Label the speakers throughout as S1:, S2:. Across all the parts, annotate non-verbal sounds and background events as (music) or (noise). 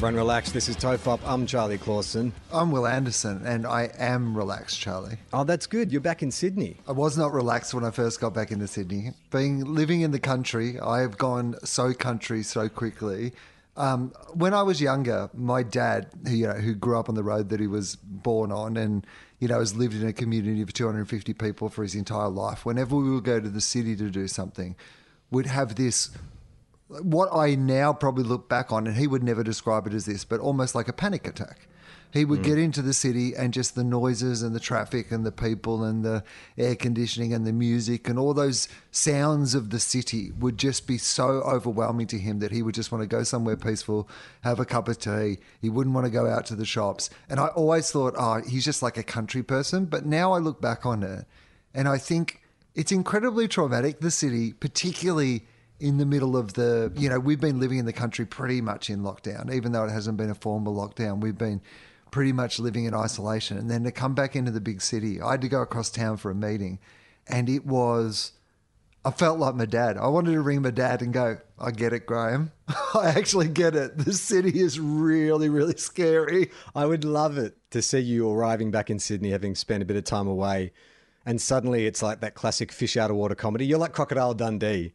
S1: Everyone relax. This is Tofop. I'm Charlie Clausen.
S2: I'm Wil Anderson, and I am relaxed, Charlie.
S1: Oh, that's good. You're back in Sydney.
S2: I was not relaxed when I first got back into Sydney. Being living in the country, I have gone so country so quickly. Um, when I was younger, my dad, who you know, who grew up on the road that he was born on, and you know, has lived in a community of 250 people for his entire life. Whenever we would go to the city to do something, we'd have this what I now probably look back on, and he would never describe it as this, but almost like a panic attack. He would mm. get into the city and just the noises and the traffic and the people and the air conditioning and the music and all those sounds of the city would just be so overwhelming to him that he would just want to go somewhere peaceful, have a cup of tea. He wouldn't want to go out to the shops. And I always thought, oh, he's just like a country person. But now I look back on it and I think it's incredibly traumatic, the city, particularly in the middle of the, you know, we've been living in the country pretty much in lockdown, even though it hasn't been a formal lockdown. We've been pretty much living in isolation. And then to come back into the big city, I had to go across town for a meeting. And it was, I felt like my dad. I wanted to ring my dad and go, I get it, Graham. (laughs) I actually get it. The city is really, really scary.
S1: I would love it to see you arriving back in Sydney, having spent a bit of time away, and suddenly it's like that classic fish out of water comedy. You're like Crocodile Dundee.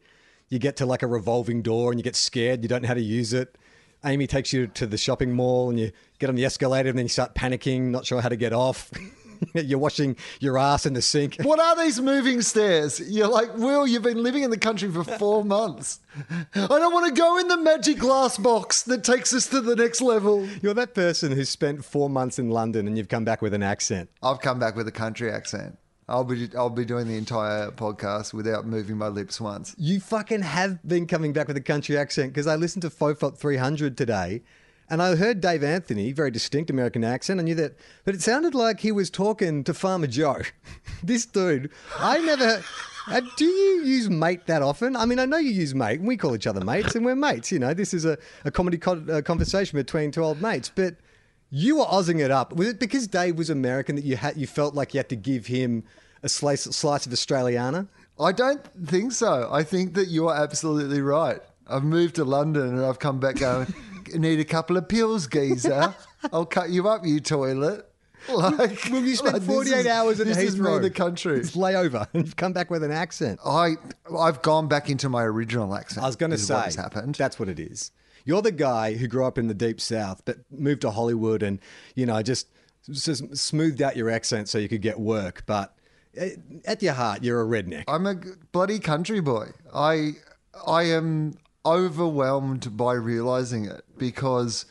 S1: You get to like a revolving door and you get scared. You don't know how to use it. Amy takes you to the shopping mall and you get on the escalator and then you start panicking, not sure how to get off. (laughs) You're washing your ass in the sink. (laughs)
S2: What are these moving stairs? You're like, Will, you've been living in the country for four (laughs) months. I don't want to go in the magic glass box that takes us to the next level.
S1: You're that person who spent four months in London and you've come back with an accent.
S2: I've come back with a country accent. I'll be I'll be doing the entire podcast without moving my lips once.
S1: You fucking have been coming back with a country accent because I listened to Tofop 300 today and I heard Dave Anthony, very distinct American accent. I knew that, but it sounded like he was talking to Farmer Joe. (laughs) this dude, I never. Uh, do you use mate that often? I mean, I know you use mate, and we call each other mates, and we're mates. You know, this is a, a comedy co- uh, conversation between two old mates, but. You were ozzing it up. Was it because Dave was American that you had you felt like you had to give him a slice slice of Australiana?
S2: I don't think so. I think that you're absolutely right. I've moved to London and I've come back going, (laughs) need a couple of pills, geezer. I'll cut you up, you toilet. (laughs) Like,
S1: Well, you spent
S2: like,
S1: 48
S2: is-
S1: hours in
S2: This is
S1: Heathrow.
S2: the country.
S1: It's layover, (laughs) you've come back with an accent.
S2: I I've gone back into my original accent.
S1: I was going to say
S2: happened.
S1: That's what it is. You're the guy who grew up in the deep south, but moved to Hollywood, and you know just, just smoothed out your accent so you could get work. But eh, at your heart, you're a redneck.
S2: I'm a bloody country boy. I I am overwhelmed by realizing it because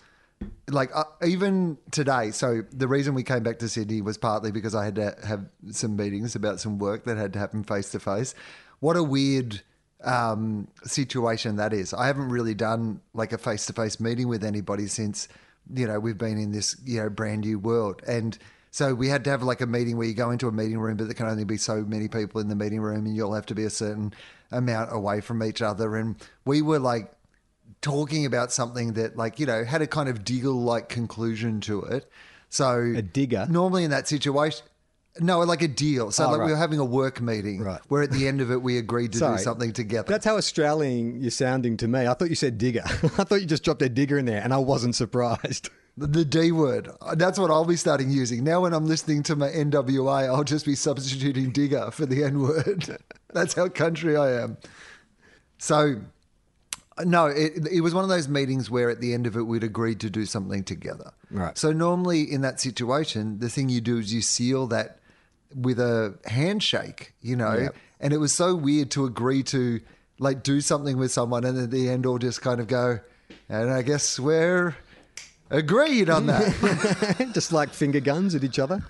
S2: like uh, even today so the reason we came back to Sydney was partly because I had to have some meetings about some work that had to happen face to face. What a weird um, situation that is. I haven't really done like a face to face meeting with anybody since you know we've been in this you know brand new world and so we had to have like a meeting where you go into a meeting room, but there can only be so many people in the meeting room, and you'll have to be a certain amount away from each other. And we were like talking about something that, like, you know, had a kind of diggle like conclusion to it. So
S1: A digger?
S2: Normally in that situation. No, like a deal. So
S1: Oh,
S2: like
S1: right.
S2: we were having a work meeting
S1: Right.
S2: where at the end of it we agreed to
S1: Sorry.
S2: do something together.
S1: That's how Australian you're sounding to me. I thought you said digger. (laughs) I thought you just dropped a digger in there, and I wasn't surprised. (laughs)
S2: The- D word. That's what I'll be starting using. Now, when I'm listening to my NWA, I'll just be substituting digger for the N word. (laughs) That's how country I am. So, no, it, it was one of those meetings where at the end of it, we'd agreed to do something together.
S1: Right.
S2: So, normally in that situation, the thing you do is you seal that with a handshake, you know?
S1: Yep.
S2: And it was so weird to agree to like do something with someone and at the end all just kind of go, and I guess we're Agreed on that. (laughs)
S1: Just like finger guns at each other.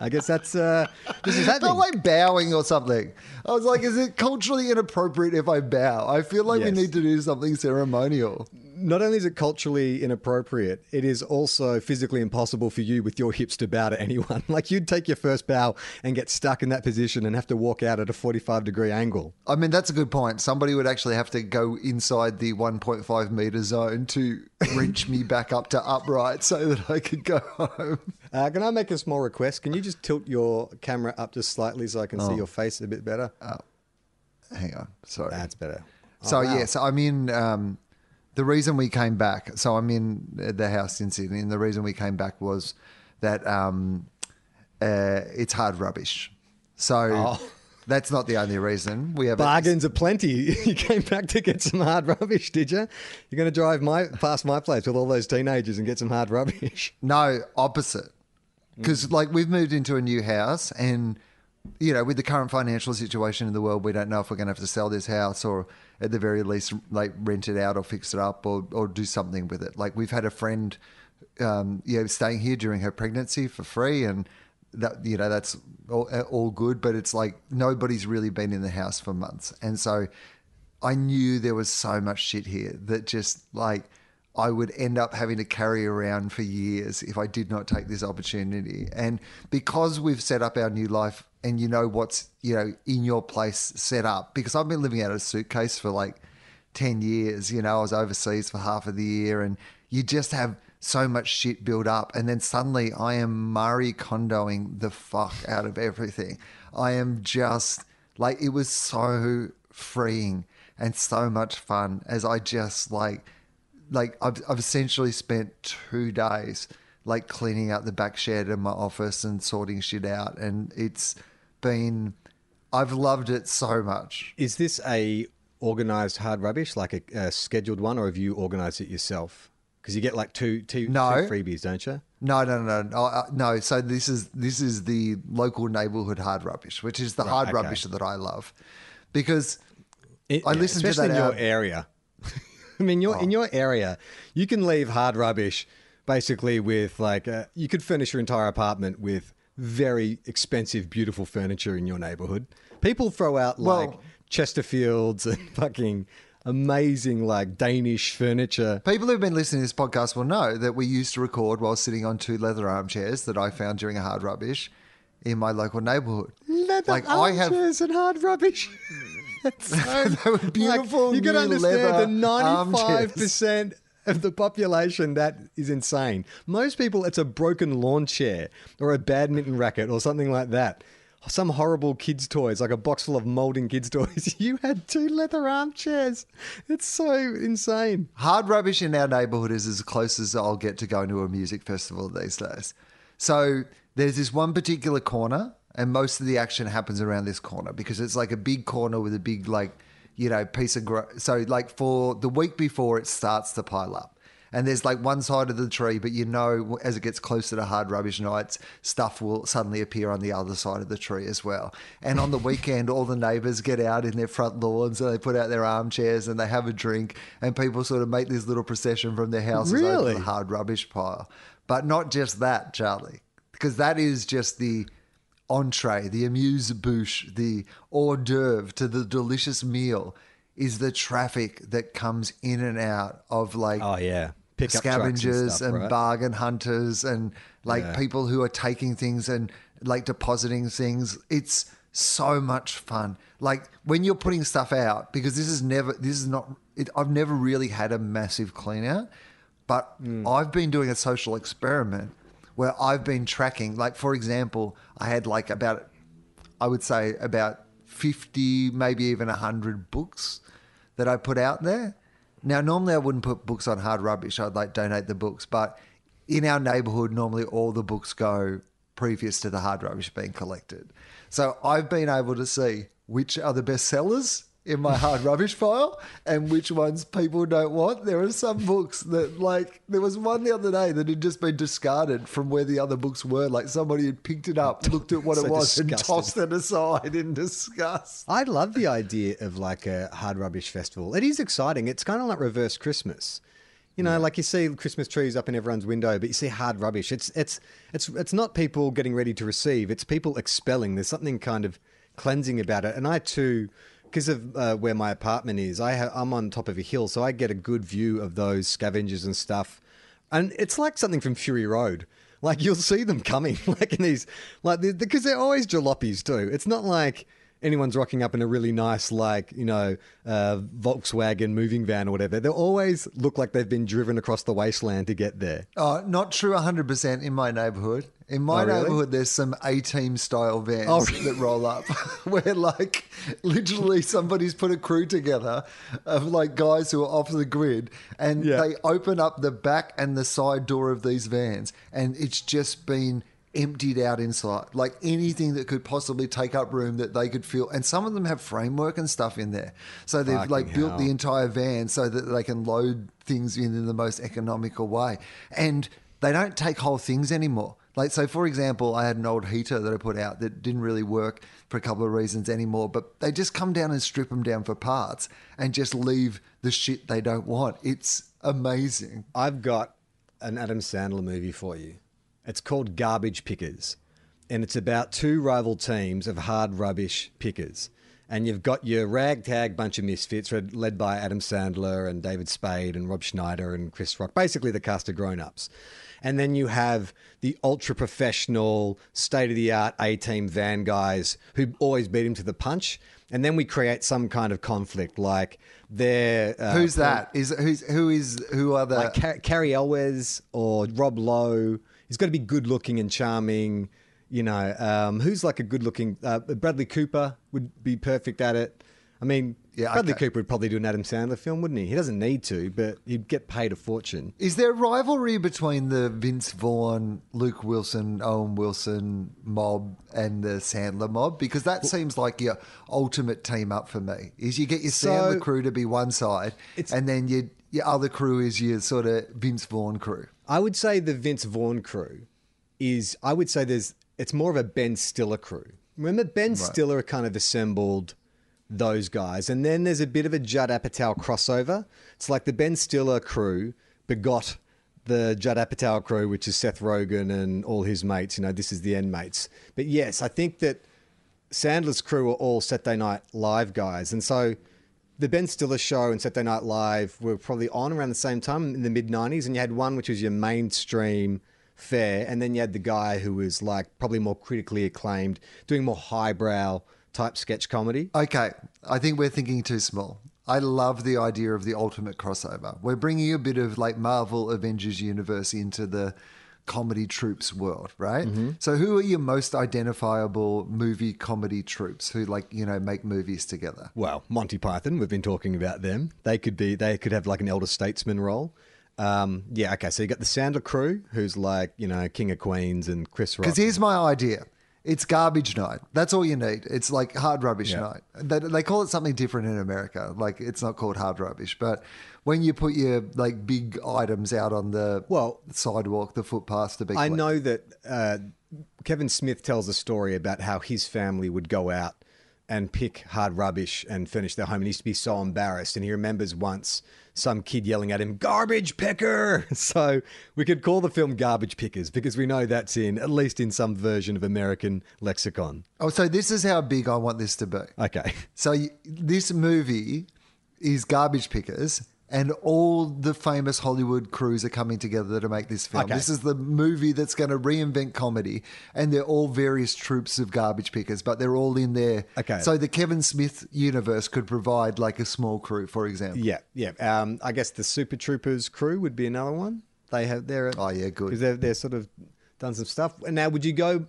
S1: I guess that's uh, this is happening.
S2: Like bowing or something. I was like, is it culturally inappropriate if I bow? I feel like
S1: Yes.
S2: we need to do something ceremonial.
S1: Not only is it culturally inappropriate, it is also physically impossible for you with your hips to bow to anyone. (laughs) Like you'd take your first bow and get stuck in that position and have to walk out at a 45 degree angle.
S2: I mean, that's a good point. Somebody would actually have to go inside the 1.5 meter zone to reach me back up to upright so that I could go home.
S1: Uh, can I make a small request? Can you just tilt your camera up just slightly so I can see
S2: Oh.
S1: your face a bit better?
S2: Hang on. Sorry.
S1: That's better.
S2: So
S1: Oh, wow.
S2: yes, I'm in. Um, the reason we came back. So I'm in the house in Sydney, and the reason we came back was that um, uh, it's hard rubbish. So
S1: Oh.
S2: that's not the only reason. We have
S1: Bargains aplenty. (laughs) You came back to get some hard rubbish, did you? You're going to drive my past my place with all those teenagers and get some hard rubbish.
S2: No, opposite. Because like we've moved into a new house, and you know, with the current financial situation in the world, we don't know if we're going to have to sell this house or at the very least, like rent it out or fix it up or or do something with it. Like we've had a friend, um, you know, staying here during her pregnancy for free, and that you know that's all, all good. But it's like nobody's really been in the house for months, and so I knew there was so much shit here that just like I would end up having to carry around for years if I did not take this opportunity. And because we've set up our new life and you know what's, you know, in your place set up, because I've been living out of a suitcase for like 10 years, you know, I was overseas for half of the year and you just have so much shit built up. And then suddenly I am Marie Kondoing the fuck out of everything. I am just like, it was so freeing and so much fun as I just like, like I've, I've essentially spent two days like cleaning out the back shed in my office and sorting shit out and it's been i've loved it so much
S1: Is this a organized hard rubbish, like a, a scheduled one, or have you organized it yourself? Because you get like two, two,
S2: No.
S1: two freebies, don't you?
S2: no no no no uh, no so this is this is the local neighborhood hard rubbish which is the hard
S1: okay.
S2: rubbish that i love because
S1: It-
S2: I listened to that
S1: in your
S2: out-
S1: area. (laughs) I mean, your in your area, you can leave hard rubbish basically with like uh, you could furnish your entire apartment with very expensive, beautiful furniture in your neighborhood. People throw out like
S2: Well-
S1: Chesterfields and (laughs) fucking amazing like Danish furniture.
S2: People who've been listening to this podcast will know that we used to record while sitting on two leather armchairs that I found during a hard rubbish in my local neighborhood.
S1: Leather
S2: like I have
S1: armchairs and hard rubbish. (laughs) So-
S2: They were beautiful
S1: you can understand the ninety-five percent of the population that is insane. Most people, it's a broken lawn chair or a badminton racket or something like that. Some horrible kids' toys, like a box full of molding kids' (laughs) toys. You had two leather armchairs. It's so insane.
S2: Hard rubbish in our neighborhood is as close as I'll get to going to a music festival these days. So there's this one particular corner, and most of the action happens around this corner because it's like a big corner with a big, like, you know, piece of. Gro- so, like, for the week before it starts to pile up. And there's like one side of the tree, but you know, as it gets closer to hard rubbish nights, stuff will suddenly appear on the other side of the tree as well. And on the weekend, all the neighbours get out in their front lawns and they put out their armchairs and they have a drink, and people sort of make this little procession from their houses over
S1: Really?
S2: to the hard rubbish pile. But not just that, Charlie, because that is just the entree, the amuse bouche, the hors d'oeuvre to the delicious meal. Is the traffic that comes in and out of like
S1: Oh yeah, pickup trucks
S2: scavengers
S1: stuff,
S2: and,
S1: right?
S2: bargain hunters and like
S1: Yeah.
S2: people who are taking things and like depositing things. It's so much fun. Like when you're putting stuff out, because this is never, this is not, it, I've never really had a massive clean out, but
S1: Hmm.
S2: I've been doing a social experiment where I've been tracking, like, for example, I had like about, I would say about 50, maybe even 100 books that I put out there. Now, normally I wouldn't put books on hard rubbish. I'd like donate the books, but in our neighborhood, normally all the books go previous to the hard rubbish being collected. So I've been able to see which are the best sellers in my hard rubbish file and which ones people don't want. There are some books that, like, there was one the other day that had just been discarded from where the other books were. Like somebody had picked it up, looked at what
S1: So
S2: it was, and tossed it aside in disgust.
S1: I love the idea of like a hard rubbish festival. It is exciting. It's kind of like reverse Christmas. You know, like you see Christmas trees up in everyone's window, but you see hard rubbish. It's it's it's it's not people getting ready to receive. It's people expelling. There's something kind of cleansing about it. And I too, because of uh, where my apartment is, I ha- I'm on top of a hill, so I get a good view of those scavengers and stuff. And it's like something from Fury Road. Like you'll see them coming, (laughs) like in these, like because they're always jalopies too. It's not like anyone's rocking up in a really nice, like, you know, uh, Volkswagen moving van or whatever, they always look like they've been driven across the wasteland to get there.
S2: Oh, not true 100% in my neighborhood. In my
S1: Oh, really?
S2: neighborhood, there's some A team style vans
S1: Oh,
S2: that roll up (laughs) where, like, literally somebody's put a crew together of like guys who are off the grid and
S1: Yeah.
S2: they open up the back and the side door of these vans and it's just been emptied out inside. Like anything that could possibly take up room that they could feel. And some of them have framework and stuff in there. So they've
S1: Fucking
S2: like built
S1: hell.
S2: the entire van so that they can load things in in the most economical way. And they don't take whole things anymore. Like, so for example, I had an old heater that I put out that didn't really work for a couple of reasons anymore, but they just come down and strip them down for parts and just leave the shit they don't want. It's amazing.
S1: I've got an Adam Sandler movie for you. It's called Garbage Pickers. And it's about two rival teams of hard rubbish pickers. And you've got your ragtag bunch of misfits led- by Adam Sandler and David Spade and Rob Schneider and Chris Rock, basically the cast of grown ups. And then you have the ultra professional, state of the art A team van guys who always beat him to the punch. And then we create some kind of conflict, like they're. Uh,
S2: Who's that? Is who's who is who are the
S1: like Car- Cary Elwes or Rob Lowe. He's got to be good looking and charming. You know, um, who's like a good looking uh, Bradley Cooper would be perfect at it. I mean,
S2: Yeah,
S1: Bradley
S2: okay.
S1: Cooper would probably do an Adam Sandler film, wouldn't he? He doesn't need to, but he'd get paid a fortune.
S2: Is there a rivalry between the Vince Vaughn, Luke Wilson, Owen Wilson mob and the Sandler mob? Because that seems like your ultimate team up for me. Is you get your
S1: So-
S2: Sandler crew to be one side, and then your your other crew is your sort of Vince Vaughn crew.
S1: I would say the Vince Vaughn crew is. I would say there's. It's more of a Ben Stiller crew. Remember, Ben Stiller kind of assembled those guys, and then there's a bit of a Judd Apatow crossover. It's like the Ben Stiller crew begot the Judd Apatow crew, which is Seth Rogen and all his mates. You know, this is the end mates. But yes, I think that Sandler's crew are all Saturday Night Live guys, and so the Ben Stiller show and Saturday Night Live were probably on around the same time in the mid '90s, and you had one which was your mainstream fare, and then you had the guy who was like probably more critically acclaimed, doing more highbrow type sketch comedy.
S2: Okay, I think we're thinking too small. I love the idea of the ultimate crossover. We're bringing a bit of like Marvel Avengers universe into the comedy troops world, right? So who are your most identifiable movie comedy troops who like, you know, make movies together?
S1: Well, Monty Python, we've been talking about them. They could be, they could have like an elder statesman role. Um, yeah, okay. So you got the Sandler crew, who's like you know King of Queens and Chris Rock.
S2: Because here's my idea. It's garbage night. That's all you need. It's like hard rubbish
S1: Yeah.
S2: night. They, they call it something different in America. Like it's not called hard rubbish, but when you put your like big items out on the
S1: Well-
S2: sidewalk, the footpaths, the big.
S1: I know that uh, Kevin Smith tells a story about how his family would go out and pick hard rubbish and furnish their home. And he used to be so embarrassed. And he remembers once some kid yelling at him, "Garbage picker!" (laughs) So we could call the film "Garbage Pickers" because we know that's in at least in some version of American lexicon.
S2: Oh, so this is how big I want this to be.
S1: Okay.
S2: So this movie is garbage pickers, and all the famous Hollywood crews are coming together to make this film.
S1: Okay.
S2: This is the movie that's going to reinvent comedy, and they're all various troops of garbage pickers, but they're all in there.
S1: Okay.
S2: So the Kevin Smith universe could provide like a small crew, for example.
S1: Yeah, yeah. Um, I guess the Super Troopers crew would be another one. They have they're
S2: Oh, yeah, good.
S1: because they're they're sort of done some stuff. And now, would you go?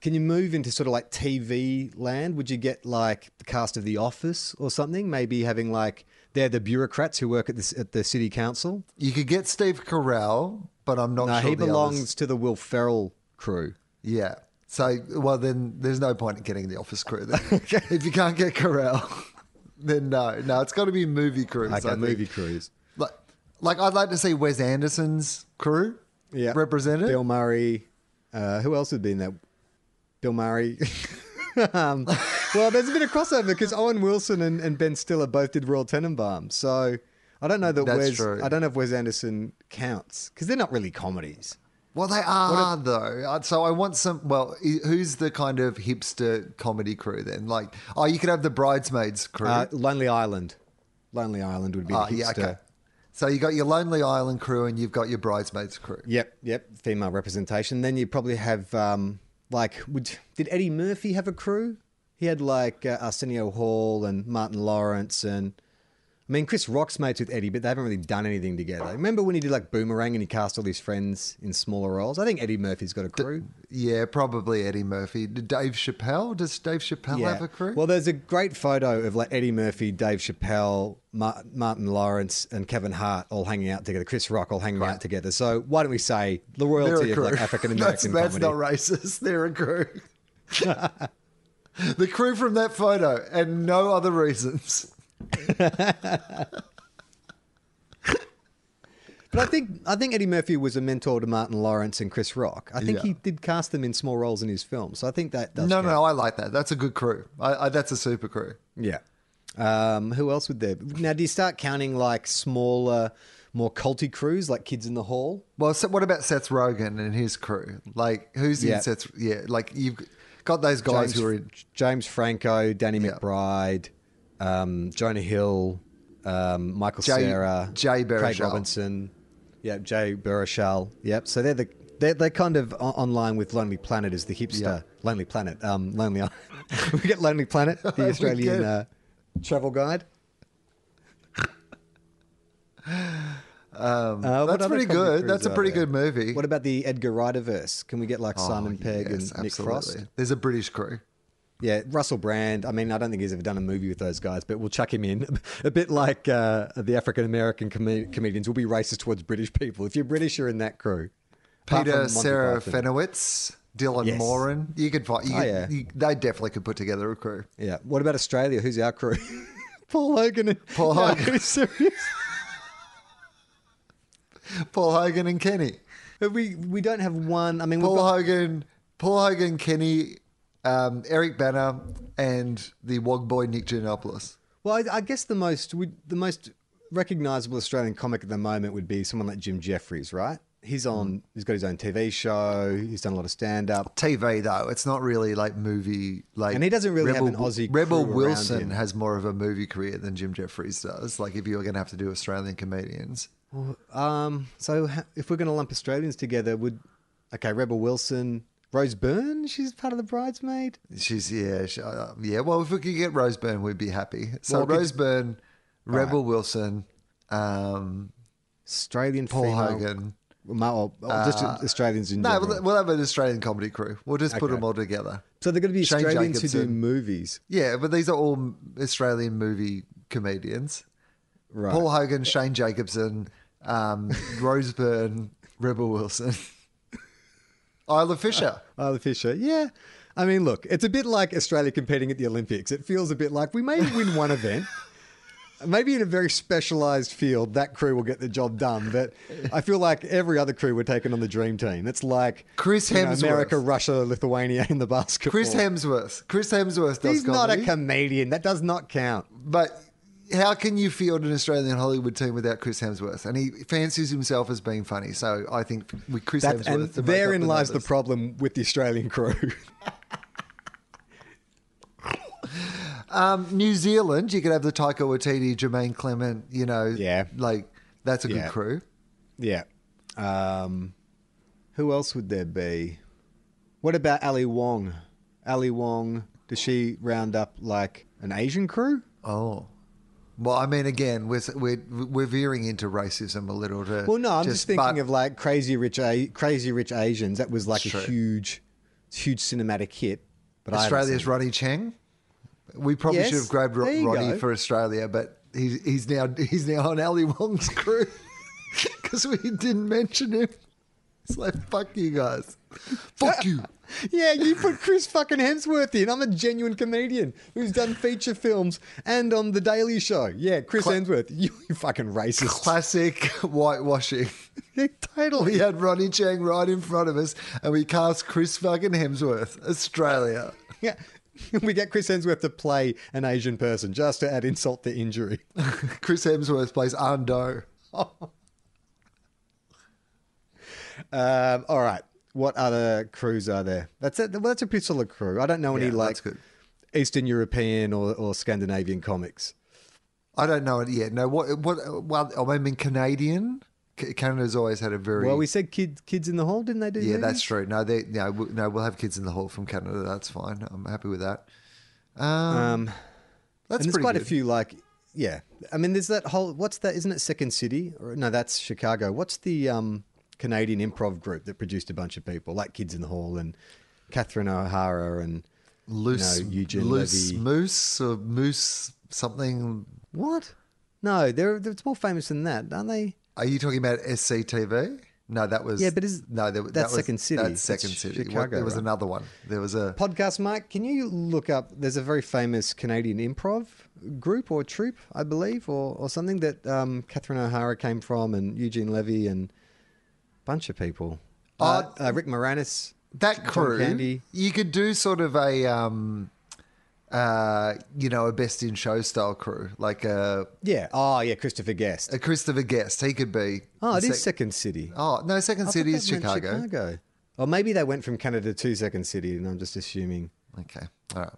S1: Can you move into sort of like TV land? Would you get like the cast of The Office or something? Maybe having like they're the bureaucrats who work at the at the city council.
S2: You could get Steve Carell, but I'm not
S1: No,
S2: sure
S1: he belongs
S2: others-
S1: to the Will Ferrell crew.
S2: Yeah. So, well, then there's no point in getting the office crew. Then. (laughs) if you can't get Carell, (laughs) then no, no, it's got to be movie crews. I
S1: Okay, movie crews.
S2: Like, like I'd like to see Wes Anderson's crew
S1: Yeah,
S2: represented.
S1: Bill Murray. Uh, who else would be in that? Bill Murray. (laughs) um, well, there's a bit of crossover because Owen Wilson and, and Ben Stiller both did Royal Tenenbaums. So I don't know that
S2: That's
S1: Wes.
S2: true.
S1: I don't know if Wes Anderson counts because they're not really comedies.
S2: Well, they are though. Uh, So I want some. Well, who's the kind of hipster comedy crew then? Like, oh, you could have the bridesmaids crew.
S1: Uh, Lonely Island. Lonely Island would be
S2: oh,
S1: the
S2: yeah,
S1: hipster.
S2: okay. So you got your Lonely Island crew and you've got your bridesmaids crew.
S1: Yep, yep. Female representation. Then you probably have um, like would did Eddie Murphy have a crew? He had like uh, Arsenio Hall and Martin Lawrence and I mean Chris Rock's mates with Eddie, but they haven't really done anything together. Remember when he did like Boomerang and he cast all his friends in smaller roles? I think Eddie Murphy's got a crew.
S2: Yeah, probably Eddie Murphy. Dave Chappelle? Does Dave Chappelle have a crew?
S1: Well, there's a great photo of like Eddie Murphy, Dave Chappelle, Ma- Martin Lawrence, and Kevin Hart all hanging out together. Chris Rock all hanging out together. So why don't we say the royalty of like African (laughs)
S2: that's,
S1: American
S2: that's
S1: comedy?
S2: not racist. (laughs) They're a crew. (laughs) (laughs) the crew from that photo and no other reasons.
S1: But I think I think Eddie Murphy was a mentor to Martin Lawrence and Chris Rock. I think
S2: Yeah.
S1: he did cast them in small roles in his films. So I think that does
S2: No,
S1: count.
S2: no, I like that. That's a good crew. I, I, that's a super crew.
S1: Yeah. Um, who else would there? Now, do you start counting like smaller, more culty crews like Kids in the Hall?
S2: Well, so what about Seth Rogen and his crew? Like, who's
S1: Yeah.
S2: in Seth? Yeah, like you've got those guys
S1: James,
S2: who are in.
S1: James Franco, Danny
S2: Yeah.
S1: McBride, um, Jonah Hill, um, Michael
S2: Jay-
S1: Cera,
S2: Jay
S1: Craig
S2: Baruchel.
S1: Robinson, yeah, Jay Baruchel. Yep. So they're the they're, they're kind of online with Lonely Planet as the hipster. Lonely Planet, um, Lonely (laughs) we get Lonely Planet, (laughs) the Australian uh, travel guide. Um,
S2: That's pretty good. That's a pretty good movie.
S1: What about the Edgar Wright verse? Can we get like
S2: Oh,
S1: Simon Pegg
S2: yes,
S1: and Nick. Frost?
S2: There's a British crew.
S1: Yeah, Russell Brand. I mean, I don't think he's ever done a movie with those guys, but we'll chuck him in. (laughs) A bit like uh, the African American com- comedians will be racist towards British people. If you're British, you're in that crew.
S2: Peter Sarah
S1: Python.
S2: Fenowitz, Dylan
S1: Yes.
S2: Moran. You could find. You,
S1: Oh, yeah.
S2: you- they definitely could put together a crew.
S1: Yeah. What about Australia? Who's our crew? (laughs) Paul Hogan. And,
S2: Paul
S1: No,
S2: Hogan.
S1: serious. (laughs)
S2: Paul Hogan and Kenny.
S1: But we we don't have one. I mean,
S2: Paul
S1: got,
S2: Hogan, Paul Hogan, Kenny, um, Eric Bana, and the Wog Boy Nick Giannopoulos.
S1: well, I, I guess the most we, the most recognizable Australian comic at the moment would be someone like Jim Jefferies, right? He's
S2: Mm.
S1: on. He's got his own TV show. He's done a lot of stand up.
S2: TV though, it's not really like movie. Like,
S1: And he doesn't really have
S2: Rebel,
S1: an Aussie
S2: Rebel
S1: crew around
S2: Wilson
S1: him.
S2: has more of a movie career than Jim Jefferies does. Like, if you were going to have to do Australian comedians,
S1: Um, so ha- if we're going to lump Australians together, would okay, Rebel Wilson, Rose Byrne, she's part of the bridesmaid.
S2: she's yeah, she, uh, yeah. Well, if we could get Rose Byrne, we'd be happy. So
S1: Well, could-
S2: Rose Byrne, Rebel Wilson, um,
S1: Australian
S2: Paul
S1: female,
S2: Hogan.
S1: Ma- or, or just Australians in
S2: No,
S1: general.
S2: we'll, we'll have an Australian comedy crew. We'll just put them all together.
S1: so they're going to be
S2: Shane
S1: Australians who do movies,
S2: Yeah, but these are all Australian movie comedians.
S1: right?
S2: Paul Hogan, Shane Jacobson, um, Rose Byrne, Rebel Wilson, (laughs) Isla Fisher.
S1: Isla Fisher, yeah. I mean, look, it's a bit like Australia competing at the Olympics. It feels a bit like we may win one (laughs) event. Maybe in a very specialized field, that crew will get the job done. But I feel like every other crew we're taking on the dream team. It's like
S2: Chris
S1: you know,
S2: Hemsworth.
S1: America, Russia, Lithuania in the (laughs) basketball.
S2: Chris Hemsworth. Chris Hemsworth does
S1: He's not a comedian. That does not count.
S2: but how can you field an Australian Hollywood team without Chris Hemsworth? And he fancies himself as being funny. So I think with Chris
S1: That,
S2: Hemsworth,
S1: and therein
S2: up
S1: lies the problem with the Australian crew. (laughs)
S2: Um, New Zealand, you could have the Taika Waititi, Jermaine Clement. You know,
S1: Yeah.
S2: like that's a
S1: Yeah.
S2: good crew.
S1: yeah. Um, who else would there be? What about Ali Wong? Ali Wong, does she round up like an Asian crew?
S2: Oh. Well, I mean, again, we're, we're we're veering into racism a little. To
S1: Well, no, I'm just, thinking
S2: but-
S1: of like Crazy Rich A- Crazy Rich Asians. That was like a
S2: true.
S1: huge, huge cinematic hit. But
S2: Australia's. Ronny Chieng. We probably
S1: Yes,
S2: should have grabbed Ro- Ronnie
S1: go.
S2: for Australia, but he's he's now he's now on Ali Wong's crew (laughs) because we didn't mention him. It's like fuck you guys, fuck uh, you.
S1: Yeah, you put Chris fucking Hemsworth in. I'm a genuine comedian who's done feature films and on The Daily Show. Yeah, Chris
S2: Cla-
S1: Hemsworth. You, (laughs) you fucking racist.
S2: Classic (laughs) whitewashing. (laughs)
S1: Totally.
S2: We had Ronny Chieng right in front of us, and we cast Chris fucking Hemsworth, Australia.
S1: Yeah. we get Chris Hemsworth to play an Asian person just to add insult to injury.
S2: Chris Hemsworth plays Ando.
S1: Um, all right. What other crews are there? That's it. Well, that's a pretty solid crew. I don't know any
S2: Yeah,
S1: like
S2: good.
S1: Eastern European or, or Scandinavian comics.
S2: I don't know it yet. No, what? What? Well, I mean, Canadian. Canada's always had a very.
S1: Well, we said kids kids in the hall, didn't they do?
S2: yeah,
S1: movies?
S2: that's true. No, they. No, no, we'll have kids in the hall from Canada. That's fine. I'm happy with that. Um,
S1: Um,
S2: that's
S1: and there's quite a few like yeah. I mean, there's that whole what's that? Isn't it Second City? Or, no, that's Chicago. What's the um, Canadian improv group that produced a bunch of people like Kids in the Hall and Catherine O'Hara and
S2: loose,
S1: you know, Eugene
S2: loose
S1: Levy.
S2: moose or moose something.
S1: what? No, they're they're more famous than that, aren't they?
S2: Are you talking about SCTV? No, that was
S1: Yeah, but is-
S2: no, there, that
S1: that's
S2: was,
S1: Second City.
S2: That's Second City. What-
S1: Chicago,
S2: there was
S1: right?
S2: another one. There was a
S1: Podcast, Mike. Can you look up? There's a very famous Canadian improv group or troupe, I believe, or, or something that um, Catherine O'Hara came from, and Eugene Levy, and bunch of people. Uh, uh, Rick Moranis.
S2: that crew.
S1: Candy.
S2: You could do sort of a um, uh, you know, a best in show style crew, like a,
S1: Yeah. Oh, yeah. Christopher Guest.
S2: a Christopher Guest. He could be.
S1: Oh, it
S2: the
S1: is Second City.
S2: Oh no, Second
S1: I
S2: City is Chicago.
S1: Chicago. Or maybe they went from Canada to Second City, and I'm just assuming.
S2: Okay, all right.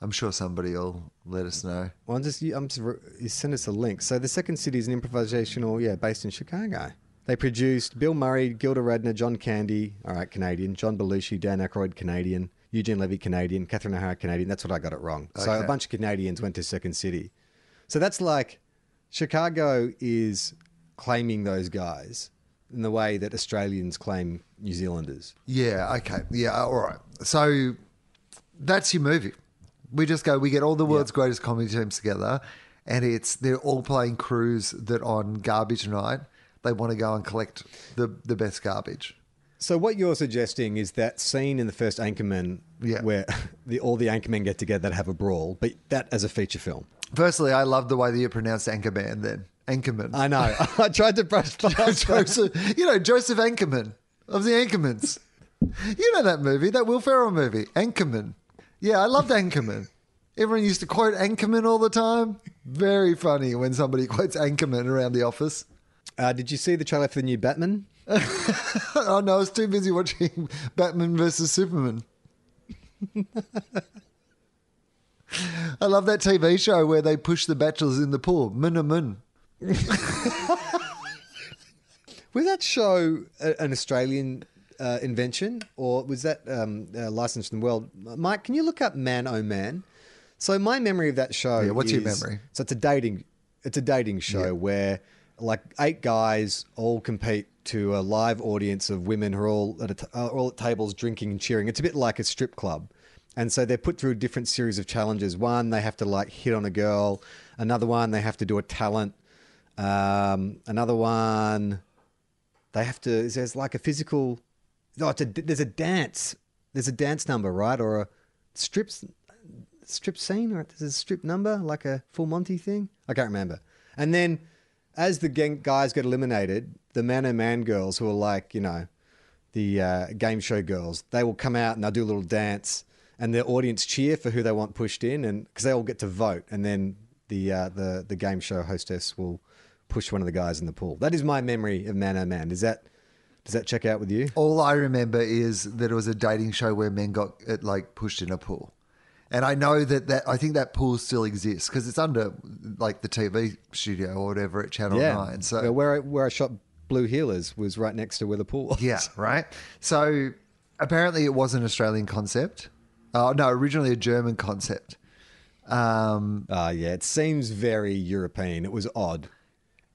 S2: I'm sure somebody will let us know.
S1: Well, I'm just, I'm just, you send us a link. So the Second City is an improvisational, yeah, based in Chicago. They produced Bill Murray, Gilda Radner, John Candy, all right, Canadian, John Belushi, Dan Aykroyd, Canadian, Eugene Levy, Canadian, Catherine O'Hara, Canadian. That's what I got it wrong. So a bunch of Canadians went to Second City. So that's like Chicago is claiming those guys in the way that Australians claim New Zealanders.
S2: Yeah. Okay. Yeah. All right. So that's your movie. We just go. We get all the world's greatest comedy teams together, and it's they're all playing crews that on garbage night they want to go and collect the the best garbage.
S1: So what you're suggesting is that scene in the first Anchorman
S2: Yeah.
S1: where (laughs) the, all the Anchormen get together to have a brawl, but that as a feature film.
S2: Firstly, I love the way that you pronounced Anchorman. Then Anchorman.
S1: I know. (laughs) (laughs) I tried to brush past.
S2: Joseph, you know Joseph Anchorman of the Anchormans. You know that movie, that Will Ferrell movie, Anchorman. Yeah, I loved Anchorman. Everyone used to quote Anchorman all the time. Very funny when somebody quotes Anchorman around the office.
S1: Uh, did you see the trailer for the new Batman? (laughs)
S2: oh no, I was too busy watching (laughs) Batman versus Superman. (laughs) I love that TV show where they push the bachelors in the pool. Mun a mun.
S1: Was that show an Australian uh, invention or was that um, uh, licensed in the world? Mike, can you look up Man Oh Man? So my memory of that show.
S2: Yeah, what's your memory?
S1: So it's a dating. It's a dating show where like eight guys all compete to a live audience of women who are all at uh, all at tables drinking and cheering. It's a bit like a strip club. And so they're put through a different series of challenges. One, they have to like hit on a girl. Another one, they have to do a talent. Um, another one, they have to. There's like a physical. Oh, a, there's a dance. There's a dance number, right? Or a strip strip scene, or there's a strip number, like a full Monty thing. I can't remember. And then, as the guys get eliminated, the man and man girls who are like, you know, the uh, game show girls, they will come out and they'll do a little dance, and the audience cheer for who they want pushed in, and because they all get to vote, and then the uh, the the game show hostess will push one of the guys in the pool. That is my memory of Man Oh Man. Does that does that check out with you?
S2: All I remember is that it was a dating show where men got it like pushed in a pool. And I know that, that I think that pool still exists because it's under like the TV studio or whatever at Channel 9. So
S1: Well, where I, where I shot Blue Heelers was right next to where the pool was.
S2: Yeah, right. So apparently it was an Australian concept. Uh, no, originally a German concept. Um,
S1: Ah, yeah. It seems very European. It was odd.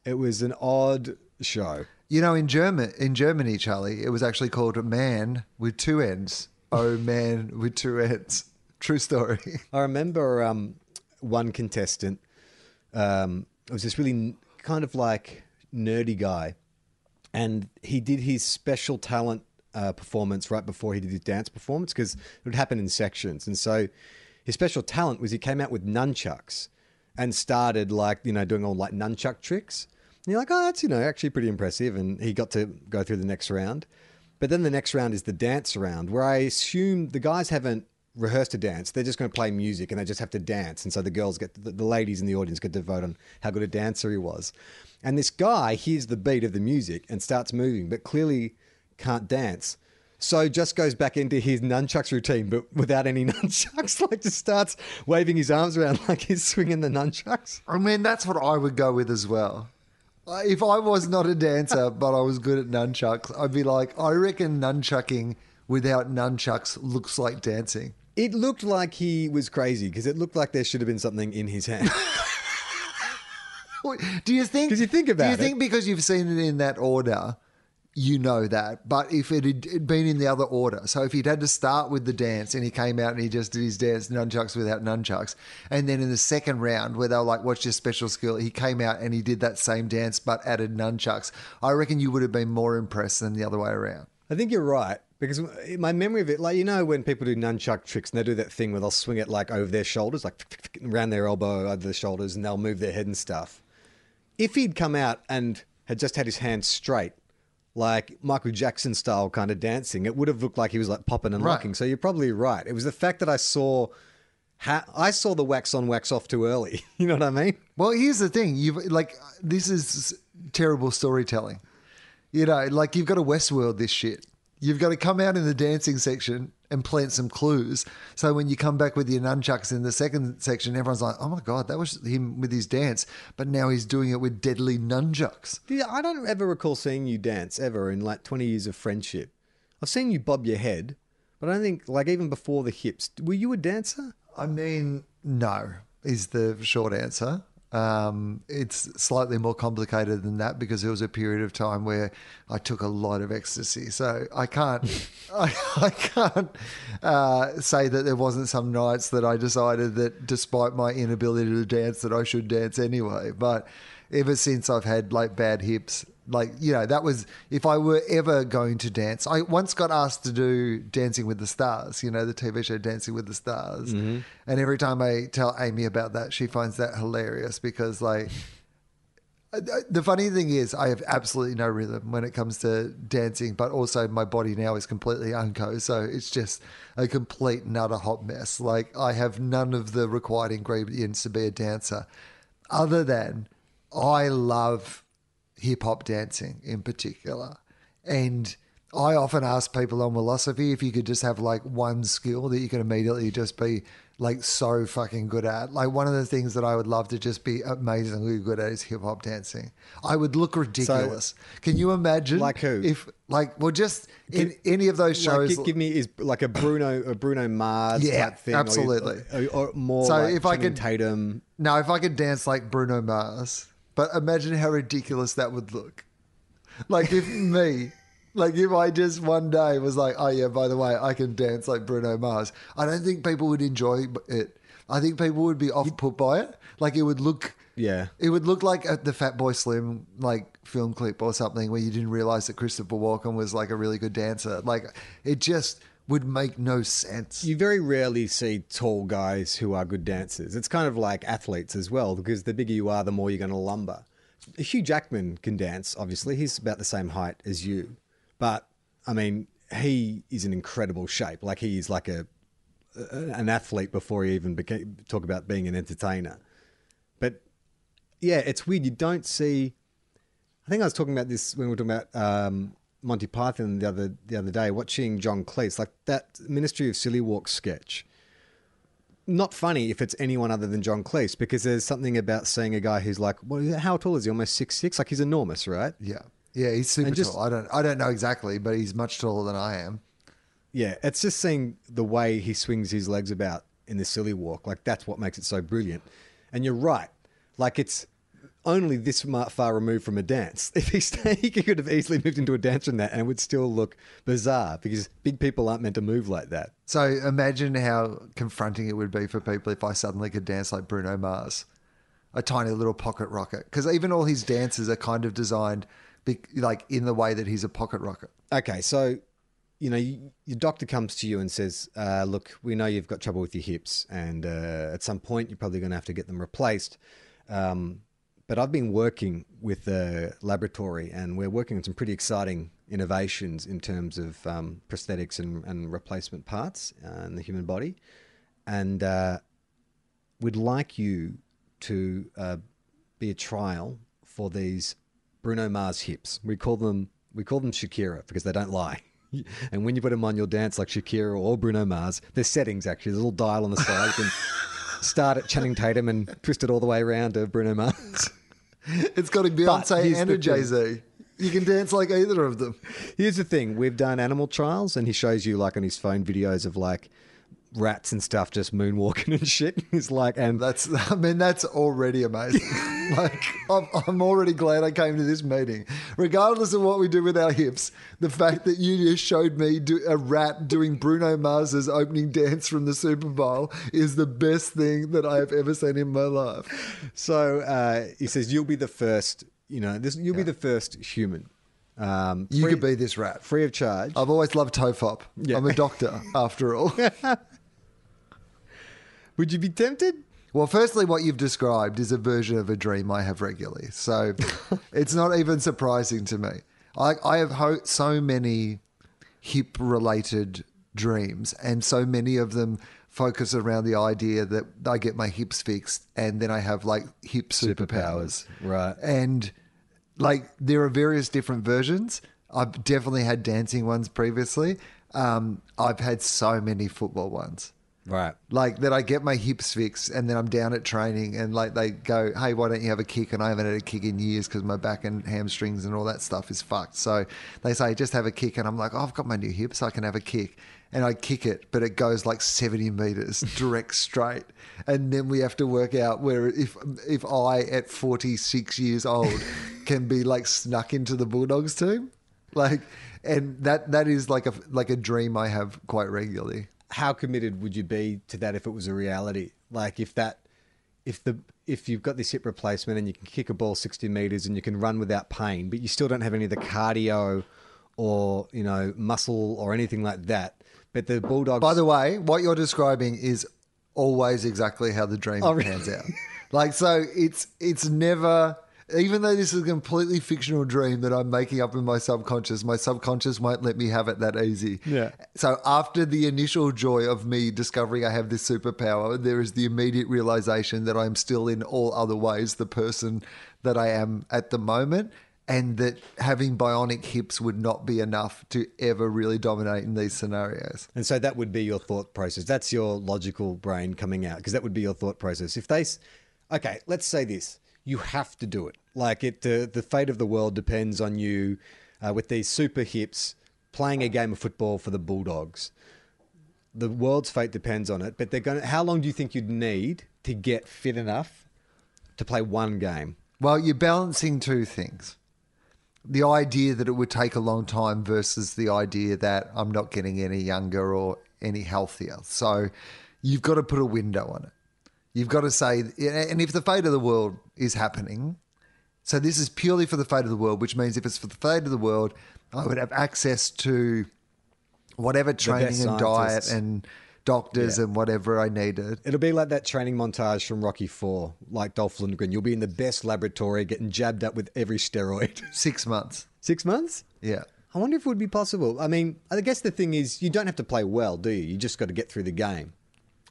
S1: It was an odd show.
S2: you know, in German, in Germany, Charlie, it was actually called a man with two ends. Oh, man with two ends. True story. (laughs)
S1: I remember um, one contestant. Um, it was this really kind of like nerdy guy, and he did his special talent uh, performance right before he did his dance performance because it would happen in sections. And so his special talent was he came out with nunchucks and started like you know doing all like nunchuck tricks. And you're like, oh, that's you know actually pretty impressive. And he got to go through the next round. But then the next round is the dance round, where I assume the guys haven't rehearse to dance. They're just going to play music and they just have to dance. And so the girls get, the, the ladies in the audience get to vote on how good a dancer he was. And this guy hears the beat of the music and starts moving, but clearly can't dance. So just goes back into his nunchucks routine, but without any (laughs) nunchucks. Like just starts waving his arms around (laughs) like he's swinging the nunchucks.
S2: I mean, that's what I would go with as well. If I was not a dancer, (laughs) but I was good at nunchucks, I'd be like, I reckon nunchucking without nunchucks looks like dancing.
S1: It looked like he was crazy because it looked like there should have been something in his hand. (laughs)
S2: Do you think?
S1: 'Cause you think
S2: Do
S1: about
S2: you
S1: it.
S2: think because you've seen it in that order, you know that? But if it had been in the other order, so if he'd had to start with the dance and he came out and he just did his dance nunchucks without nunchucks, and then in the second round where they were like, "What's your special skill?" He came out and he did that same dance but added nunchucks. I reckon you would have been more impressed than the other way around.
S1: I think you're right because my memory of it, like you know, when people do nunchuck tricks and they do that thing where they'll swing it like over their shoulders, like around their elbow, over their shoulders, and they'll move their head and stuff. If he'd come out and had just had his hands straight, like Michael Jackson style kind of dancing, it would have looked like he was like popping and
S2: Right.
S1: locking. So you're probably right. It was the fact that I saw. Ha- I saw the wax on, wax off too early. (laughs) You know what I mean?
S2: Well, here's the thing: you've like this is terrible storytelling. You know, like you've got to Westworld this shit. You've got to come out in the dancing section and plant some clues. So when you come back with your nunchucks in the second section, everyone's like, "Oh my god, that was him with his dance," but now he's doing it with deadly nunchucks.
S1: Yeah, I don't ever recall seeing you dance ever in like 20 years of friendship. I've seen you bob your head, but I don't think, like, even before the hips, were you a dancer?
S2: I mean, no, is the short answer. Um, it's slightly more complicated than that because there was a period of time where I took a lot of ecstasy. So I can't, (laughs) I, I can't uh, say that there wasn't some nights that I decided that despite my inability to dance, that I should dance anyway. But ever since I've had like bad hips, like you know, that was if I were ever going to dance. I once got asked to do Dancing with the Stars, you know, the TV show Dancing with the Stars, mm-hmm. and every time I tell Amy about that, she finds that hilarious because like. The funny thing is, I have absolutely no rhythm when it comes to dancing, but also my body now is completely unco. So it's just a complete and utter hot mess. Like, I have none of the required ingredients to be a dancer, other than I love hip hop dancing in particular. And I often ask people on philosophy if you could just have like one skill that you could immediately just be like so fucking good at. Like one of the things that I would love to just be amazingly good at is hip hop dancing. I would look ridiculous. Can you imagine?
S1: Like who?
S2: If like well, just in any of those shows.
S1: Like, give me is like a Bruno, a Bruno Mars
S2: Yeah,
S1: type thing,
S2: absolutely.
S1: or, or more
S2: So
S1: like
S2: if I
S1: Channing
S2: could-
S1: Tatum.
S2: Now, if I could dance like Bruno Mars, but imagine how ridiculous that would look. Like if me, like if I just one day was like, oh yeah, by the way, I can dance like Bruno Mars. I don't think people would enjoy it. I think people would be off put by it. Like it would look,
S1: Yeah.
S2: it would look like a, the Fatboy Slim like film clip or something where you didn't realize that Christopher Walken was like a really good dancer. Like it just would make no sense.
S1: You very rarely see tall guys who are good dancers. It's kind of like athletes as well, because the bigger you are, the more you're going to lumber. Hugh Jackman can dance, obviously. He's about the same height as you. But, I mean, he is in incredible shape. Like, he is like a, an athlete before he even became, talk about being an entertainer. But, yeah, it's weird. You don't see... I think I was talking about this when we were talking about um, Monty Python the other the other day. Watching John Cleese, like that Ministry of Silly Walk sketch. Not funny if it's anyone other than John Cleese, because there's something about seeing a guy who's like, well, how tall is he? Almost six six. Like he's enormous, right?
S2: Yeah. Yeah, he's super
S1: And just-
S2: tall. I don't I don't know exactly, but he's much taller than I am.
S1: Yeah, it's just seeing the way he swings his legs about in the silly walk. Like that's what makes it so brilliant. And you're right. Like it's only this far removed from a dance. (laughs) If he stayed, he could have easily moved into a dance from that, and it would still look bizarre because big people aren't meant to move like that.
S2: So imagine how confronting it would be for people if I suddenly could dance like Bruno Mars, a tiny little pocket rocket. Because even all his dances are kind of designed, be, like in the way that he's a pocket rocket.
S1: Okay, so you know you, your doctor comes to you and says, uh, "Look, we know you've got trouble with your hips, and uh, at some point you're probably going to have to get them replaced. Um, but I've been working with the laboratory, and we're working on some pretty exciting innovations in terms of um, prosthetics and, and replacement parts uh, in the human body, and uh, we'd like you to uh, be a trial for these Bruno Mars hips. We call them we call them Shakira because they don't lie. (laughs) And when you put them on, you'll dance like Shakira or Bruno Mars. There's settings actually. There's a little dial on the side. Start at Channing Tatum and twist it all the way around to Bruno Mars. (laughs)
S2: It's got a Beyonce and a Jay Z. You can dance like either of them.
S1: Here's the thing: we've done animal trials, and he shows you like on his phone videos of like rats and stuff just moonwalking and shit. (laughs) He's like, and
S2: That's, I mean, that's already amazing. (laughs) like, I'm, I'm already glad I came to this meeting. Regardless of what we do with our hips, the fact that you just showed me do, a rat doing Bruno Mars's opening dance from the Super Bowl is the best thing that I have ever seen in my life.
S1: so uh, he says you'll be the first. You know, this you'll be the first human. Um,
S2: You could be this rat.
S1: free of charge.
S2: I've always loved Tofop.
S1: Yeah.
S2: I'm a doctor, after all. (laughs)
S1: Would you be tempted?
S2: Well, firstly, what you've described is a version of a dream I have regularly. So (laughs) it's not even surprising to me. I, I have ho- so many hip related dreams, and so many of them focus around the idea that I get my hips fixed and then I have like hip superpowers.
S1: Right.
S2: And like there are various different versions. I've definitely had dancing ones previously. Um, I've had so many football ones
S1: Right.
S2: like that I get my hips fixed and then I'm down at training and like they go, hey, why don't you have a kick? And I haven't had a kick in years because my back and hamstrings and all that stuff is fucked. So they say, just have a kick. And I'm like, oh, I've got my new hips. I can have a kick. And I kick it, but it goes like 70 meters (laughs) direct straight. And then we have to work out where if if I at 46 years old (laughs) can be like snuck into the Bulldogs team. Like, and that that is like a like a dream I have quite regularly.
S1: How committed would you be to that if it was a reality? Like if that, if the if you've got this hip replacement and you can kick a ball sixty meters and you can run without pain, but you still don't have any of the cardio or you know muscle or anything like that. But the bulldogs.
S2: By the way, what you're describing is always exactly how the dream
S1: Oh, really?
S2: pans out. Like so it's it's never even though this is a completely fictional dream that I'm making up in my subconscious, my subconscious won't let me have it that easy.
S1: Yeah.
S2: So after the initial joy of me discovering I have this superpower, there is the immediate realization that I'm still in all other ways the person that I am at the moment. And that having bionic hips would not be enough to ever really dominate in these scenarios.
S1: And so that would be your thought process. That's your logical brain coming out because that would be your thought process. If they, okay, let's say this: you have to do it. Like it, the the fate of the world depends on you uh, with these super hips playing a game of football for the Bulldogs. The world's fate depends on it. But they're going. to How long do you think you'd need to get fit enough to play one game?
S2: Well, you're balancing two things. The idea that it would take a long time versus the idea that I'm not getting any younger or any healthier. So you've got to put a window on it. You've got to say, and if the fate of the world is happening, so this is purely for the fate of the world, which means if it's for the fate of the world, I would have access to whatever training and diet and doctors
S1: Yeah.
S2: and whatever I needed.
S1: It'll be like that training montage from Rocky Four, like Dolph Lundgren. You'll be in the best laboratory, getting jabbed up with every steroid. (laughs)
S2: Six months.
S1: Six months?
S2: Yeah.
S1: I wonder if it would be possible. I mean, I guess the thing is, you don't have to play well, do you? You just got to get through the game.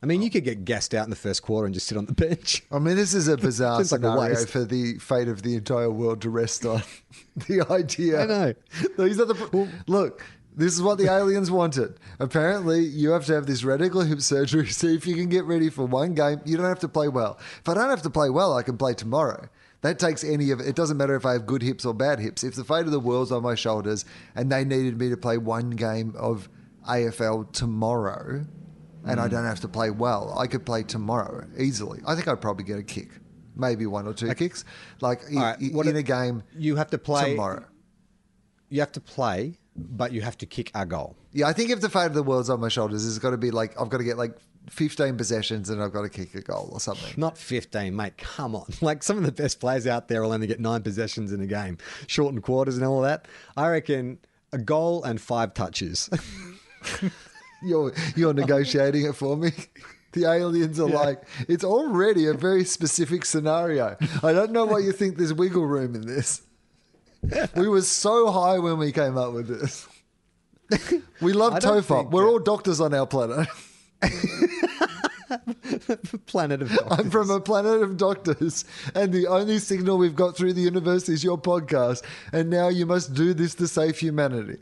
S1: I mean, you could get gassed out in the first quarter and just sit on the bench.
S2: I mean, this is a (laughs) bizarre
S1: like a
S2: scenario
S1: waste.
S2: for the fate of the entire world to rest on. (laughs) the idea.
S1: I know. (laughs)
S2: These are the look. This is what the aliens wanted. Apparently, you have to have this radical hip surgery. See if you can get ready for one game. You don't have to play well. If I don't have to play well, I can play tomorrow. That takes any of it. It doesn't matter if I have good hips or bad hips. If the fate of the world's on my shoulders and they needed me to play one game of AFL tomorrow, and
S1: Mm.
S2: I don't have to play well, I could play tomorrow easily. I think I'd probably get a kick, maybe one or two kicks, like i-
S1: All right,
S2: in
S1: if-
S2: a game
S1: You have to play
S2: tomorrow.
S1: You have to play, but you have to kick a goal.
S2: Yeah, I think if the fate of the world's on my shoulders, it's got to be like I've got to get like 15 possessions and I've got to kick a goal or something.
S1: Not 15, mate. Come on. (laughs) Like some of the best players out there will only get nine possessions in a game, shortened quarters and all that. I reckon a goal and five touches. (laughs) (laughs)
S2: You're you're negotiating it for me. (laughs) The aliens are like, it's already a very specific scenario. I don't know why you think there's wiggle room in this. We were so high when we came up with this. We love
S1: I don't
S2: Tofop.
S1: think
S2: We're
S1: that-
S2: all uh, doctors on our planet. (laughs)
S1: Planet of
S2: I'm from a planet of doctors, and the only signal we've got through the universe is your podcast. And now you must do this to save humanity.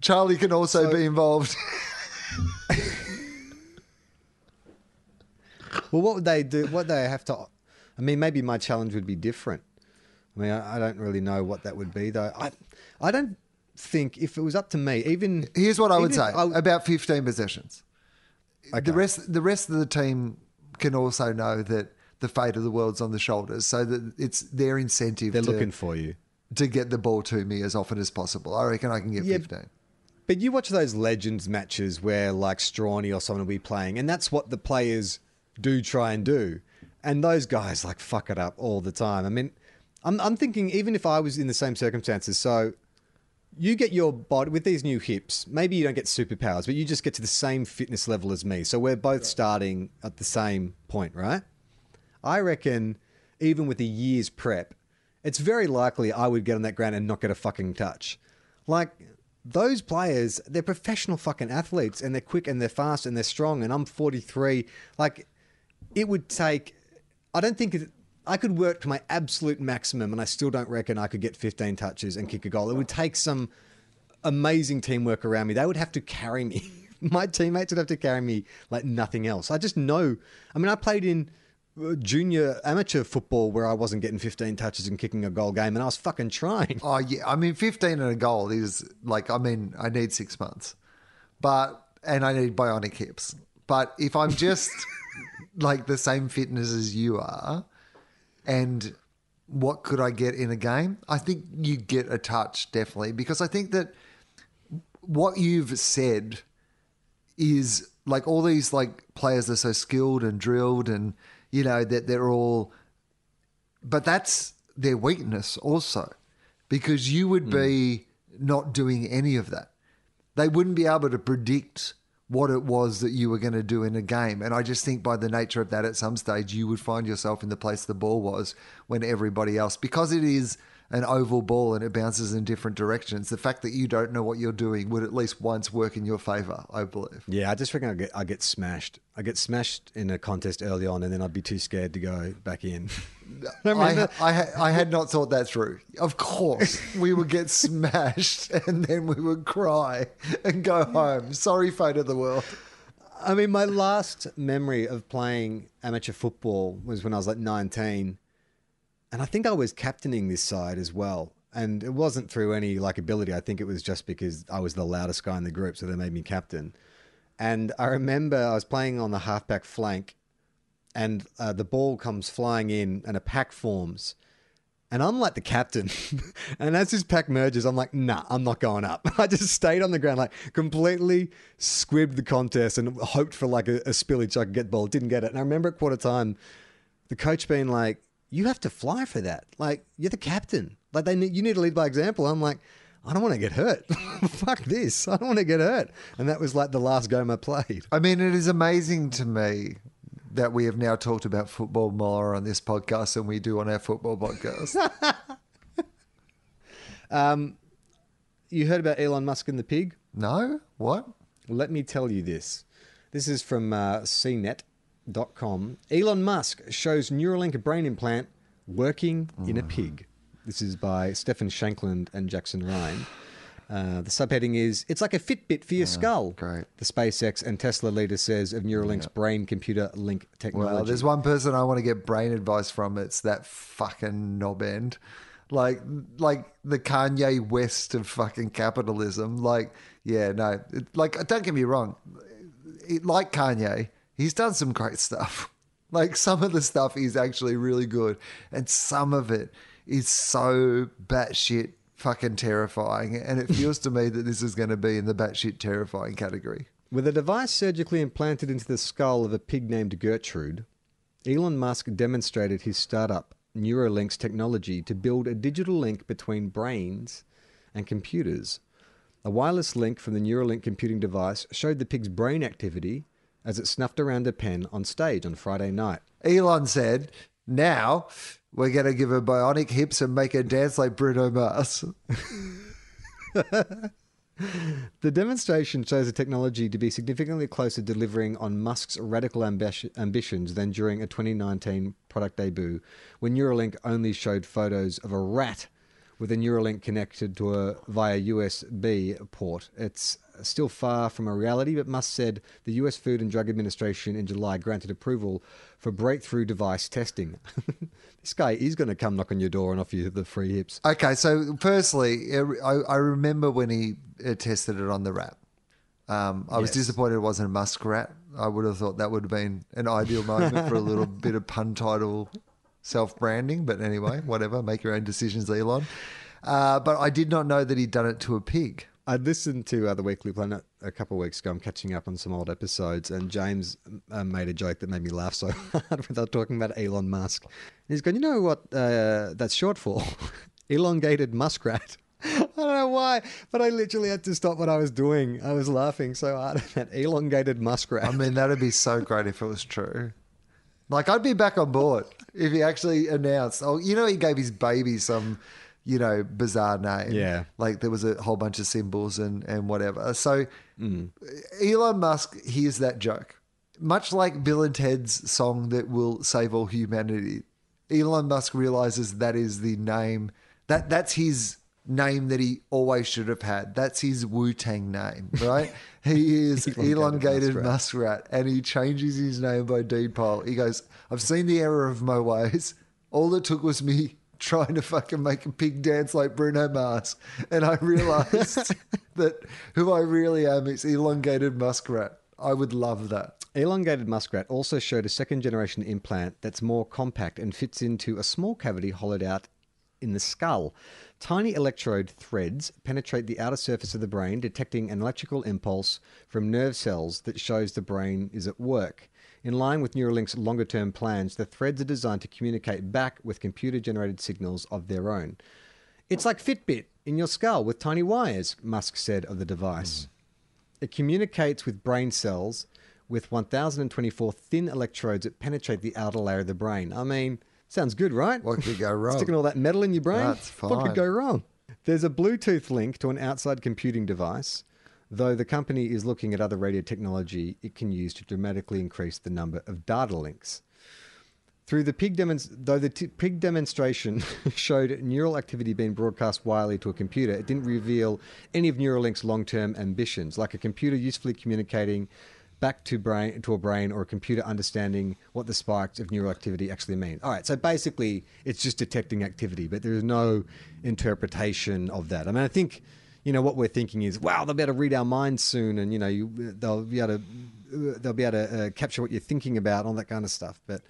S2: Charlie can also be involved.
S1: Well, what would they do? What they have to? I mean, maybe my challenge would be different. I mean, I, I don't really know what that would be, though. I, I don't think if it was up to me, even
S2: Here's what I would say
S1: I-
S2: about 15 possessions.
S1: Okay.
S2: The rest, the rest of the team can also know that the fate of the world's on the shoulders, so that it's their incentive
S1: they're
S2: to,
S1: looking for you.
S2: to get the ball to me as often as possible. I reckon I can get
S1: Yeah,
S2: 15.
S1: But you watch those legends matches where like Strawny or someone will be playing, and that's what the players do try and do. And those guys like fuck it up all the time. I mean, I'm, I'm thinking even if I was in the same circumstances, so you get your body with these new hips, maybe you don't get superpowers, but you just get to the same fitness level as me. So we're both starting at the same point, right? I reckon even with a year's prep, it's very likely I would get on that ground and not get a fucking touch. Like those players, they're professional fucking athletes and they're quick and they're fast and they're strong. And I'm 43. Like it would take, I don't think I could work to my absolute maximum and I still don't reckon I could get 15 touches and kick a goal. It would take some amazing teamwork around me. They would have to carry me. (laughs) My teammates would have to carry me like nothing else. I just know. I mean, I played in junior amateur football where I wasn't getting 15 touches and kicking a goal game, and I was fucking trying.
S2: Oh yeah, I mean, fifteen and a goal is like, I mean, I need six months, but and I need bionic hips. But if I'm just (laughs) like the same fitness as you are, and what could I get in a game? I think you get a touch definitely because I think that what you've said is like all these like players are so skilled and drilled and you know that they're all but that's their weakness also because you would hmm. be not doing any of that. They wouldn't be able to predict what it was that you were going to do in a game and i just think by the nature of that at some stage you would find yourself in the place the ball was when everybody else because it is an oval ball and it bounces in different directions the fact that you don't know what you're doing would at least once work in your favor i believe
S1: Yeah, I just reckon I get I get smashed. I get smashed in a contest early on, and then I'd be too scared to go back in. (laughs) I
S2: I, I, I had not thought that through. Of course, we would get (laughs) smashed and then we would cry and go home. Sorry, fate of the world.
S1: I mean, my last memory of playing amateur football was when I was like 19. And I think I was captaining this side as well. And it wasn't through any like ability. I think it was just because I was the loudest guy in the group, so they made me captain. And I remember I was playing on the halfback flank, and uh, the ball comes flying in, and a pack forms. And I'm like the captain. (laughs) and as this pack merges, I'm like, nah, I'm not going up. (laughs) I just stayed on the ground, like completely squibbed the contest and hoped for like a, a spillage so I could get the ball. Didn't get it. And I remember at quarter time, the coach being like, you have to fly for that. Like, you're the captain. Like, they need, you need to lead by example. I'm like, I don't want to get hurt. (laughs) Fuck this. I don't want to get hurt. And that was like the last game I played.
S2: I mean, it is amazing to me that we have now talked about football more on this podcast than we do on our football podcast. (laughs)
S1: um, You heard about Elon Musk and the pig?
S2: no? What?
S1: Let me tell you this. This is from uh, CNET.com. Elon Musk shows Neuralink brain implant working in a pig. This is by Stefan Shankland and Jackson Ryan. Uh, the subheading is It's like a Fitbit for your skull.
S2: great.
S1: The SpaceX and Tesla leader says of Neuralink's brain computer link technology.
S2: Well, there's one person I want to get brain advice from. It's that fucking knob end. Like, like the Kanye West of fucking capitalism. Like, yeah, no. It, like, don't get me wrong. It, like Kanye, he's done some great stuff. (laughs) Like, some of the stuff is actually really good. And some of it is so batshit fucking terrifying. And it feels to me that this is going to be in the batshit terrifying category.
S1: With a device surgically implanted into the skull of a pig named Gertrude, Elon Musk demonstrated his startup Neuralink's technology to build a digital link between brains and computers. A wireless link from the Neuralink computing device showed the pig's brain activity as it snuffed around a pen on stage on Friday night.
S2: Elon said, "Now we're going to give her bionic hips and make her dance like Bruno Mars." (laughs)
S1: The demonstration shows the technology to be significantly closer to delivering on Musk's radical ambi- ambitions than during a 2019 product debut, when Neuralink only showed photos of a rat with a Neuralink connected to a via USB port. It's still far from a reality, but Musk said the US Food and Drug Administration in July granted approval for breakthrough device testing. (laughs) this guy is going to come knock on your door and offer you the free hips.
S2: Okay, so firstly, I, I remember when he uh, tested it on the rat. Um, I was
S1: Yes.
S2: disappointed it wasn't a muskrat. I would have thought that would have been an ideal moment for a little (laughs) bit of pun title self branding. But anyway, (laughs) whatever. Make your own decisions, Elon. Uh, but I did not know that he'd done it to a pig.
S1: I listened to uh, the Weekly Planet a couple of weeks ago. I'm catching up on some old episodes, and James uh, made a joke that made me laugh so (laughs) hard were talking about Elon Musk. And he's going, "You know what uh, that's short for? (laughs) Elongated muskrat." I don't know why, but I literally had to stop what I was doing. I was laughing so hard at that elongated muskrat.
S2: I mean, that'd be so great if it was true. Like, I'd be back on board if he actually announced. Oh, you know, he gave his baby some, you know, bizarre name.
S1: Yeah.
S2: Like there was a whole bunch of symbols and and whatever. So, mm. Elon Musk hears that joke, much like Bill and Ted's song that will save all humanity. Elon Musk realizes that is the name that that's his name that he always should have had. That's his Wu Tang name, right? (laughs) he is
S1: Elongated
S2: elongated
S1: muskrat.
S2: muskrat, and he changes his name by deed poll. He goes, "I've seen the error of my ways. All it took was me." Trying to fucking make a pig dance like Bruno Mars. And I realized (laughs) that who I really am is elongated muskrat. I would love that.
S1: Elongated muskrat also showed a second generation implant that's more compact and fits into a small cavity hollowed out in the skull. Tiny electrode threads penetrate the outer surface of the brain, detecting an electrical impulse from nerve cells that shows the brain is at work. In line with Neuralink's longer term plans, the threads are designed to communicate back with computer generated signals of their own. It's like Fitbit in your skull with tiny wires, Musk said of the device. Hmm. It communicates with brain cells with 1024 thin electrodes that penetrate the outer layer of the brain. I mean, sounds good, right?
S2: What could go wrong?
S1: Sticking all that metal in your brain?
S2: That's fine.
S1: What could go wrong? There's a Bluetooth link to an outside computing device. Though the company is looking at other radio technology it can use to dramatically increase the number of data links. Through the pig demons- though the t- pig demonstration (laughs) showed neural activity being broadcast wirely to a computer, it didn't reveal any of Neuralink's long-term ambitions, like a computer usefully communicating back to brain to a brain or a computer understanding what the spikes of neural activity actually mean. All right, so basically it's just detecting activity, but there is no interpretation of that. I mean, I think you know what we're thinking is, wow, they'll be able to read our minds soon, and you know, you, they'll be able to they'll be able to uh, capture what you're thinking about, all that kind of stuff. But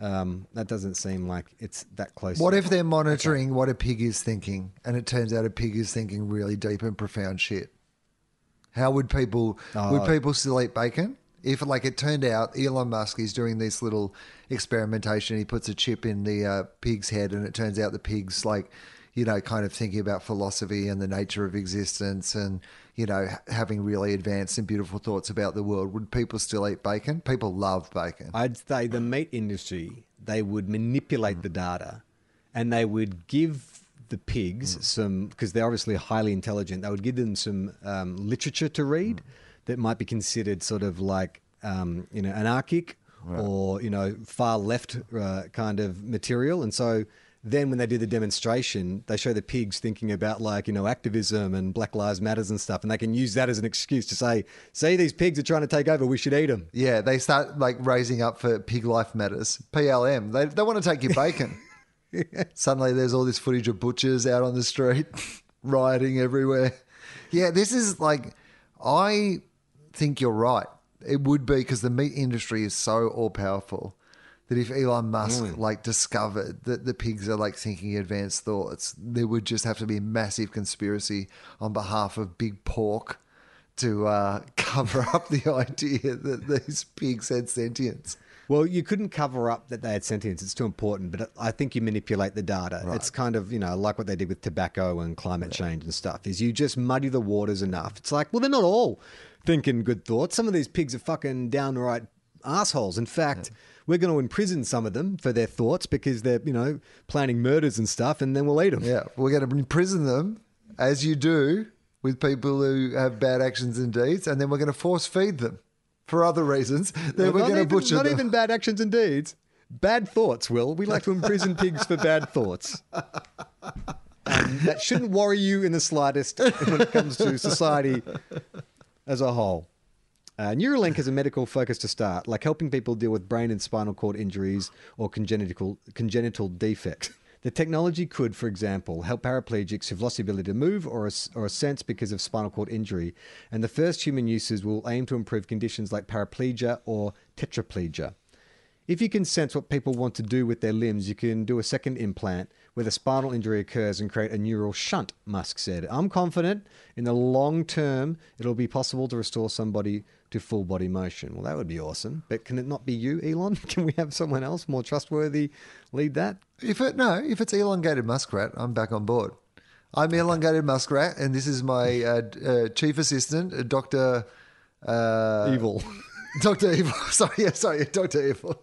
S1: um, that doesn't seem like it's that close.
S2: What if they're monitoring what a pig is thinking and it turns out a pig is thinking really deep and profound shit? How would people would people still eat bacon? If like it turned out Elon Musk is doing this little experimentation, he puts a chip in the uh, pig's head and it turns out the pig's like, you know, kind of thinking about philosophy and the nature of existence and, you know, having really advanced and beautiful thoughts about the world. Would people still eat bacon? People love bacon.
S1: I'd say the meat industry, they would manipulate the data and they would give the pigs some, because they're obviously highly intelligent, they would give them some um, literature to read that might be considered sort of like, um, you know, anarchic or, you know, far left uh, kind of material. And so then when they do the demonstration, they show the pigs thinking about like, you know, activism and Black Lives Matters and stuff. And they can use that as an excuse to say, see, these pigs are trying to take over, we should eat them.
S2: Yeah, they start like raising up for Pig Life Matters, PLM. They, they want to take your bacon. (laughs) (laughs) Suddenly there's all this footage of butchers out on the street (laughs) rioting everywhere. Yeah, this is like, I think you're right. It would be because the meat industry is so all powerful that if Elon Musk like discovered that the pigs are like thinking advanced thoughts, there would just have to be a massive conspiracy on behalf of big pork to uh, (laughs) cover up the idea that these pigs had sentience.
S1: Well, you couldn't cover up that they had sentience. It's too important, but I think you manipulate the data. It's kind of, you know, like what they did with tobacco and climate change and stuff, is you just muddy the waters enough. It's like, well, they're not all thinking good thoughts. Some of these pigs are fucking downright assholes. In fact, we're going to imprison some of them for their thoughts because they're, you know, planning murders and stuff, and then we'll eat them.
S2: Yeah, we're going to imprison them as you do with people who have bad actions and deeds, and then we're going to force feed them for other reasons. Then we're
S1: not
S2: going to butcher
S1: not
S2: them.
S1: even bad actions and deeds. Bad thoughts, Wil. We like to imprison pigs for bad thoughts. And that shouldn't worry you in the slightest when it comes to society as a whole. Uh, Neuralink has a medical focus to start, like helping people deal with brain and spinal cord injuries or congenital, congenital defects. The technology could, for example, help paraplegics who've lost the ability to move or a, or a sense because of spinal cord injury. And the first human uses will aim to improve conditions like paraplegia or tetraplegia. If you can sense what people want to do with their limbs, you can do a second implant where the spinal injury occurs and create a neural shunt, Musk said. I'm confident in the long term it'll be possible to restore somebody to full body motion. Well, that would be awesome. But can it not be you, Elon? (laughs) Can we have someone else more trustworthy lead that?
S2: If it no, if it's elongated muskrat, I'm back on board. I'm elongated muskrat, and this is my uh, uh, chief assistant, uh, Doctor uh,
S1: Evil. (laughs)
S2: Doctor Evil. (laughs) Sorry, yeah, sorry, (laughs) Doctor Evil.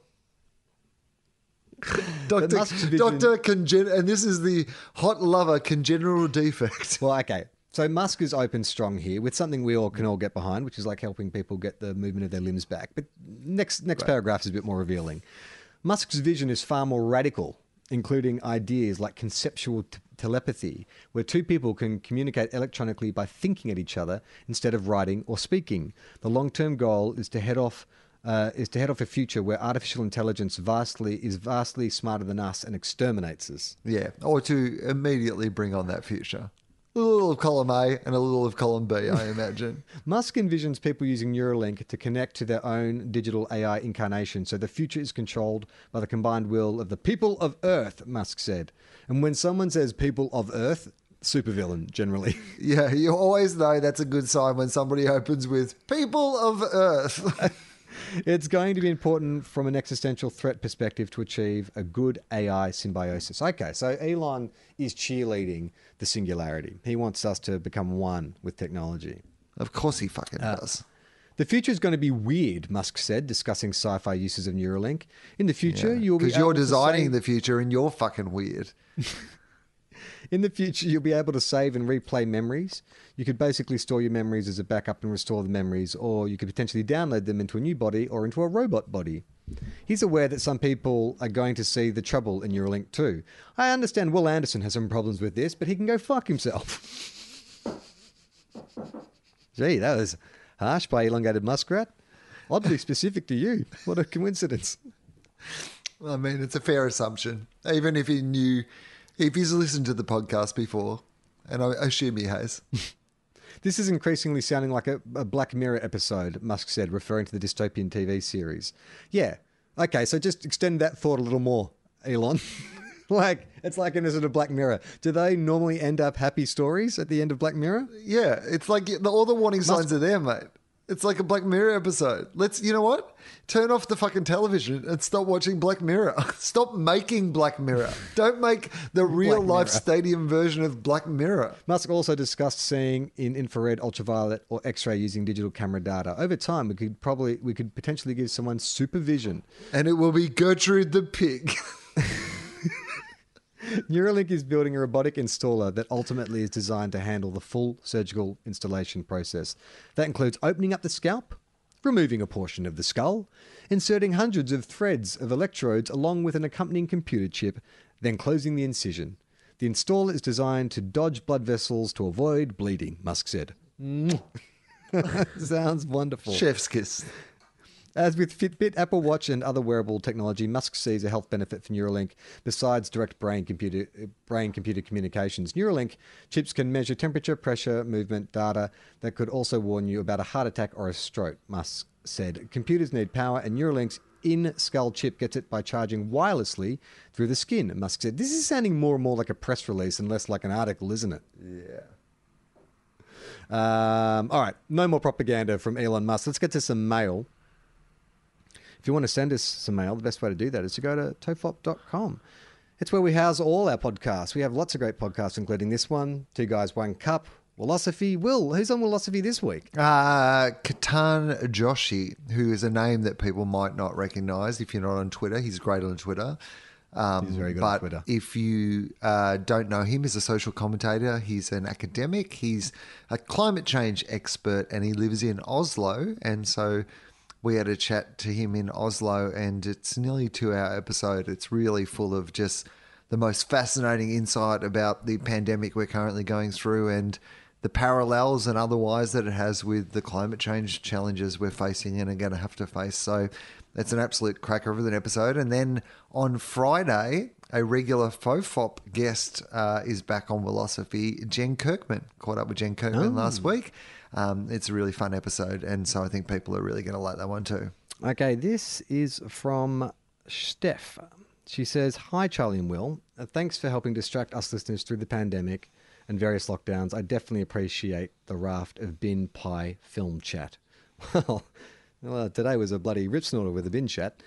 S2: Doctor Doctor Congen, and this is the hot lover congenital defect.
S1: Well, okay. So Musk is open strong here with something we all can all get behind, which is like helping people get the movement of their limbs back. But next next paragraph is a bit more revealing. Musk's vision is far more radical, including ideas like conceptual t- telepathy, where two people can communicate electronically by thinking at each other instead of writing or speaking. The long-term goal is to head off uh, is to head off a future where artificial intelligence vastly is vastly smarter than us and exterminates us.
S2: Yeah, or to immediately bring on that future. A little of column A and a little of column B, I (laughs) imagine.
S1: Musk envisions people using Neuralink to connect to their own digital AI incarnation, so the future is controlled by the combined will of the people of Earth, Musk said. And when someone says people of Earth, supervillain generally. (laughs)
S2: yeah, you always know that's a good sign when somebody opens with "People of Earth." (laughs)
S1: it's going to be important from an existential threat perspective to achieve a good AI symbiosis. Okay, so Elon is cheerleading the singularity. He wants us to become one with technology.
S2: of course, he fucking uh, does.
S1: The future is going to be weird, Musk said, discussing sci-fi uses of Neuralink. In the future, you'll be
S2: Because you're designing
S1: save-
S2: the future and you're fucking weird. (laughs)
S1: In the future, you'll be able to save and replay memories. You could basically store your memories as a backup and restore the memories, or you could potentially download them into a new body or into a robot body. He's aware that some people are going to see the trouble in Neuralink too. I understand Wil Anderson has some problems with this, but he can go fuck himself. (laughs) Gee, that was harsh by elongated muskrat. Oddly specific to you. What a coincidence. (laughs)
S2: I mean, it's a fair assumption. Even if he knew, if he's listened to the podcast before, and I assume he has.
S1: This is increasingly sounding like a, a Black Mirror episode, Musk said, referring to the dystopian TV series. Yeah. Okay, so just extend that thought a little more, Elon. (laughs) like, it's like in a sort of Black Mirror. Do they normally end up happy stories at the end of Black Mirror?
S2: Yeah, it's like all the warning signs are there, mate. It's like a Black Mirror episode. Let's, you know what? Turn off the fucking television and stop watching Black Mirror. (laughs) stop making Black Mirror. Don't make the real life
S1: Mirror.
S2: stadium version of Black Mirror.
S1: Musk also discussed seeing in infrared, ultraviolet, or X-ray using digital camera data. Over time, we could probably we could potentially give someone supervision
S2: And it will be Gertrude the pig. (laughs)
S1: Neuralink is building a robotic installer that ultimately is designed to handle the full surgical installation process. That includes opening up the scalp, removing a portion of the skull, inserting hundreds of threads of electrodes along with an accompanying computer chip, then closing the incision. The installer is designed to dodge blood vessels to avoid bleeding, Musk said. (laughs) Sounds wonderful.
S2: Chef's kiss.
S1: As with Fitbit, Apple Watch, and other wearable technology, Musk sees a health benefit for Neuralink besides direct brain computer brain computer communications. Neuralink chips can measure temperature, pressure, movement data that could also warn you about a heart attack or a stroke. Musk said computers need power, and Neuralink's in skull chip gets it by charging wirelessly through the skin. Musk said, "This is sounding more and more like a press release and less like an article, isn't it?" Yeah. Um, all right, no more propaganda from Elon Musk. Let's get to some mail. If you want to send us some mail, the best way to do that is to go to tofop.com. It's where we house all our podcasts. We have lots of great podcasts, including this one, Two Guys, One Cup, Wilosophy. Wil, who's on Wilosophy this week?
S2: Uh, Ketan Joshi, who is a name that people might not recognize if you're not on Twitter. He's great on Twitter. Um,
S1: He's very good
S2: but
S1: on Twitter.
S2: if you uh, don't know him, he's a social commentator. He's an academic. He's a climate change expert, and he lives in Oslo. And so we had a chat to him in Oslo, and it's nearly two-hour episode. It's really full of just the most fascinating insight about the pandemic we're currently going through and the parallels and otherwise that it has with the climate change challenges we're facing and are going to have to face. So it's an absolute cracker of an episode. And then on Friday, a regular Tofop guest uh, is back on Wilosophy, Jen Kirkman. Caught up with Jen Kirkman last week. Um, it's a really fun episode. And so I think people are really going to like that one too.
S1: Okay, this is from Steph. She says, Hi, Charlie and Wil. Uh, thanks for helping distract us listeners through the pandemic and various lockdowns. I definitely appreciate the raft of bin pie film chat. (laughs) Well, well today was a bloody rip snorter with a bin chat.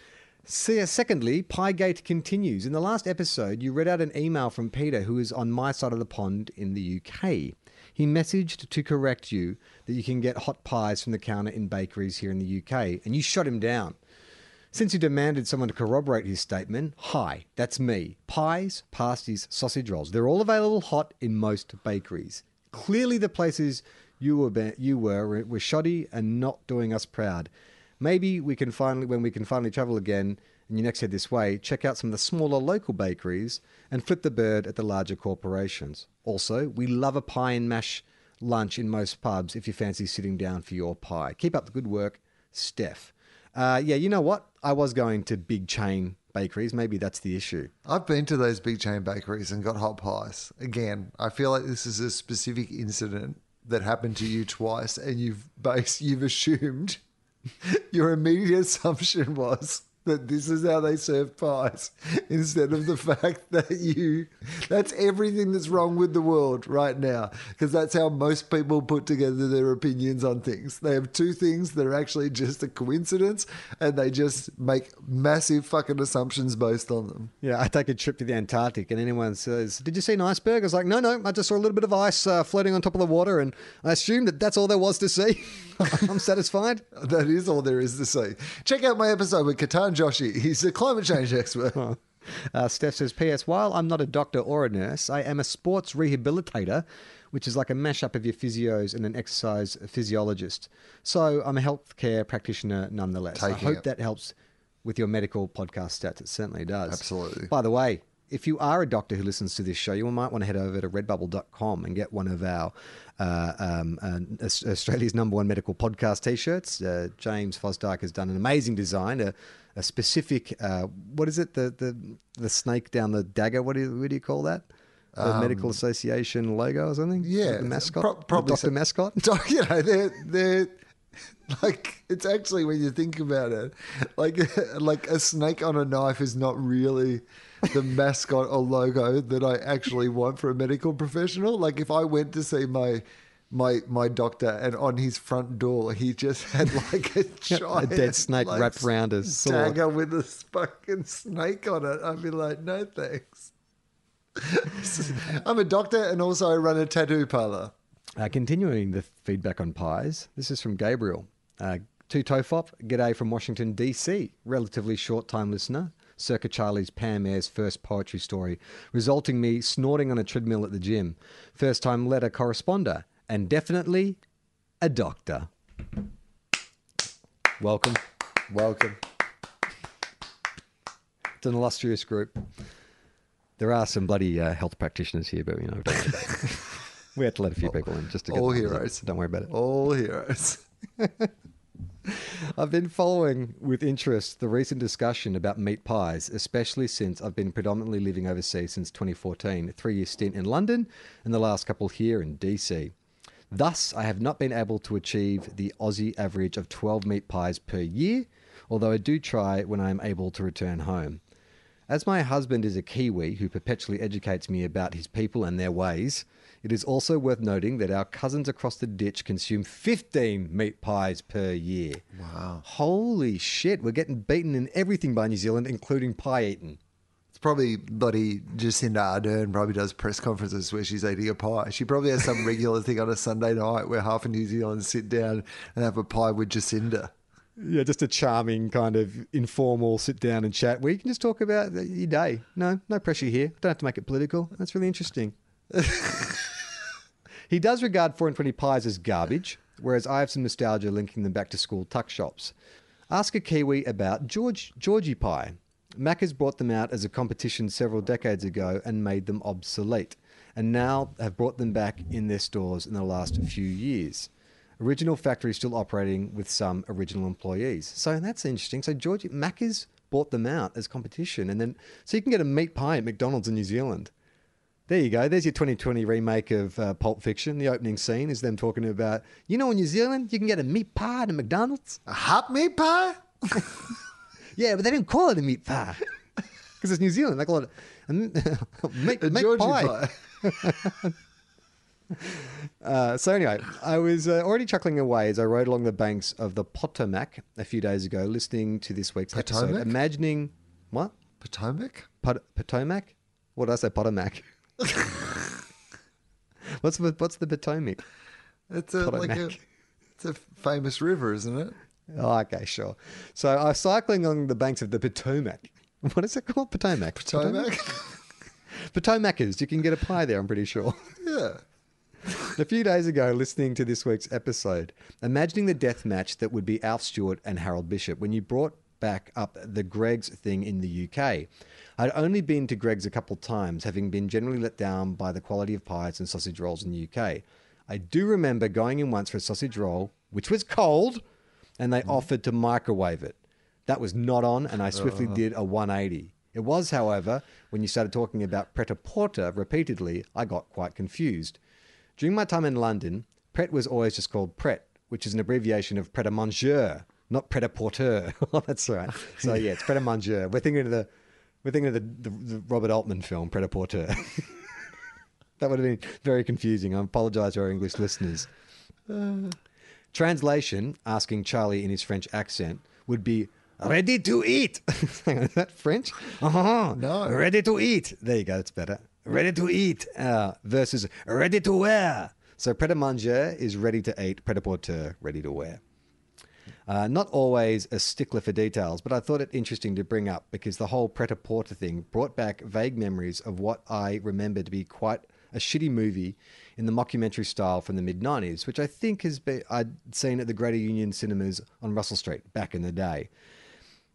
S1: See, secondly, Piegate continues. In the last episode, you read out an email from Peter, who is on my side of the pond in the UK. He messaged to correct you that you can get hot pies from the counter in bakeries here in the UK, and you shot him down. Since you demanded someone to corroborate his statement, hi, that's me. Pies, pasties, sausage rolls. They're all available hot in most bakeries. Clearly, the places you were you were were shoddy and not doing us proud. Maybe we can finally, when we can finally travel again, and you next head this way, check out some of the smaller local bakeries and flip the bird at the larger corporations. Also, we love a pie and mash lunch in most pubs if you fancy sitting down for your pie. Keep up the good work, Steph. Uh, yeah, you know what? I was going to big chain bakeries. Maybe that's the issue.
S2: I've been to those big chain bakeries and got hot pies. Again, I feel like this is a specific incident that happened to you twice, and you've based, you've assumed (laughs) your immediate assumption was that this is how they serve pies (laughs) instead of the fact that you that's everything that's wrong with the world right now because that's how most people put together their opinions on things they have two things that are actually just a coincidence and they just make massive fucking assumptions based on them
S1: Yeah, I take a trip to the Antarctic, and anyone says, "Did you see an iceberg?" I was like, "No, no, I just saw a little bit of ice uh, floating on top of the water, and I assumed that that's all there was to see." (laughs) I'm satisfied.
S2: That is all there is to see Check out my episode with Ketan Joshi. He's a climate change expert. (laughs)
S1: Uh, Steph says, P.S. While I'm not a doctor or a nurse, I am a sports rehabilitator, which is like a mashup of your physios and an exercise physiologist. So I'm a healthcare practitioner nonetheless. I hope
S2: it.
S1: that helps with your medical podcast stats. It certainly does.
S2: Absolutely.
S1: By the way, if you are a doctor who listens to this show, you might want to head over to redbubble.com and get one of our uh, um, uh, Australia's number one medical podcast t shirts. Uh, James Fosdyke has done an amazing design, a, a specific, uh, what is it, the, the, the snake down the dagger? What do you, what do you call that? The Medical Association logo or something?
S2: Um, Yeah,
S1: The mascot?
S2: pro- probably
S1: Doctor
S2: so.
S1: Mascot? (laughs)
S2: You know, they're they're like it's actually when you think about it, like (laughs) like a snake on a knife is not really the mascot or logo that I actually want for a medical professional. Like if I went to see my my my doctor and on his front door he just had like a (laughs) giant
S1: dead snake
S2: like,
S1: wrapped around his sword.
S2: dagger with a fucking snake on it. I'd be like, no thanks. (laughs) I'm a doctor and also I run a tattoo parlor.
S1: Uh, continuing the feedback on pies, this is from Gabriel. Uh, to Tofop, g'day from Washington, D.C. Relatively short time listener, circa Charlie's Pam Ayres first poetry story, resulting me snorting on a treadmill at the gym. First time letter corresponder, and definitely a doctor. Welcome.
S2: Welcome.
S1: It's an illustrious group. There are some bloody uh, health practitioners here, but you know, don't worry about it. (laughs) we had to let a few people in just to get
S2: all
S1: numbers up.
S2: heroes.
S1: Don't worry about it.
S2: All heroes. (laughs) (laughs)
S1: I've been following with interest the recent discussion about meat pies, especially since I've been predominantly living overseas since 2014, a three year stint in London, and the last couple here in DC. Thus, I have not been able to achieve the Aussie average of 12 meat pies per year, although I do try when I am able to return home. As my husband is a Kiwi who perpetually educates me about his people and their ways, it is also worth noting that our cousins across the ditch consume 15 meat pies per year. Wow. Holy shit, we're getting beaten in everything by New Zealand, including pie eating.
S2: It's probably bloody Jacinda Ardern probably does press conferences where she's eating a pie. She probably has some regular thing on a Sunday night where half of New Zealand sit down and have a pie with Jacinda.
S1: Yeah, just a charming kind of informal sit down and chat where you can just talk about your day. No, no pressure here. Don't have to make it political. That's really interesting. (laughs) he does regard 4 and 20 pies as garbage, whereas I have some nostalgia linking them back to school tuck shops. Ask a Kiwi about George Georgie pie. Macca's brought them out as a competition several decades ago and made them obsolete, and now have brought them back in their stores in the last few years. Original factory still operating with some original employees. So that's interesting. So Georgie Macca's bought them out as competition, and then so you can get a meat pie at McDonald's in New Zealand. There you go. There's your 2020 remake of uh, Pulp Fiction. The opening scene is them talking about, you know, in New Zealand, you can get a meat pie at a McDonald's.
S2: A hot meat pie? (laughs)
S1: Yeah, but they didn't call it a meat pie (laughs) because it's New Zealand. They call it a (laughs) meat,
S2: A
S1: meat pie.
S2: pie.
S1: Uh, so anyway, I was uh, already chuckling away as I rode along the banks of the Potomac a few days ago, listening to this week's episode,
S2: Potomac?
S1: imagining what
S2: Potomac?
S1: Pot- Potomac? What did I say? Potomac. (laughs) what's the what's the Potomac?
S2: It's a, like a, it's a famous river, isn't it?
S1: Oh, okay, sure. So I was cycling along the banks of the Potomac. (laughs) What is it called? Potomac.
S2: Potomac? (laughs)
S1: Potomacers. You can get a pie there. I'm pretty sure.
S2: yeah.
S1: A few days ago, listening to this week's episode, imagining the death match that would be Alf Stewart and Harold Bishop when you brought back up the Greggs thing in the UK. I'd only been to Greggs a couple of times, having been generally let down by the quality of pies and sausage rolls in the UK. I do remember going in once for a sausage roll, which was cold, and they mm-hmm. offered to microwave it. That was not on, and I swiftly uh. did a 180. It was, however, when you started talking about pret a porter repeatedly, I got quite confused. During my time in London, pret was always just called pret, which is an abbreviation of pret a manger, not pret a porter. (laughs) oh, that's right. So yeah, it's pret a manger. We're thinking of the we're thinking of the, the, the Robert Altman film, Pret a Porter. (laughs) that would have been very confusing. I apologise to our English listeners. Translation, asking Charlie in his French accent, would be ready to eat. (laughs) Hang on, is that French? Uh-huh.
S2: No.
S1: Ready to eat. There you go, that's better. Ready to eat uh, versus ready to wear. So pret a manger is ready to eat, pret a porter, ready to wear. Uh, not always a stickler for details, but I thought it interesting to bring up because the whole pret a porter thing brought back vague memories of what I remember to be quite a shitty movie in the mockumentary style from the mid 90s, which I think has been I'd seen at the Greater Union cinemas on Russell Street back in the day.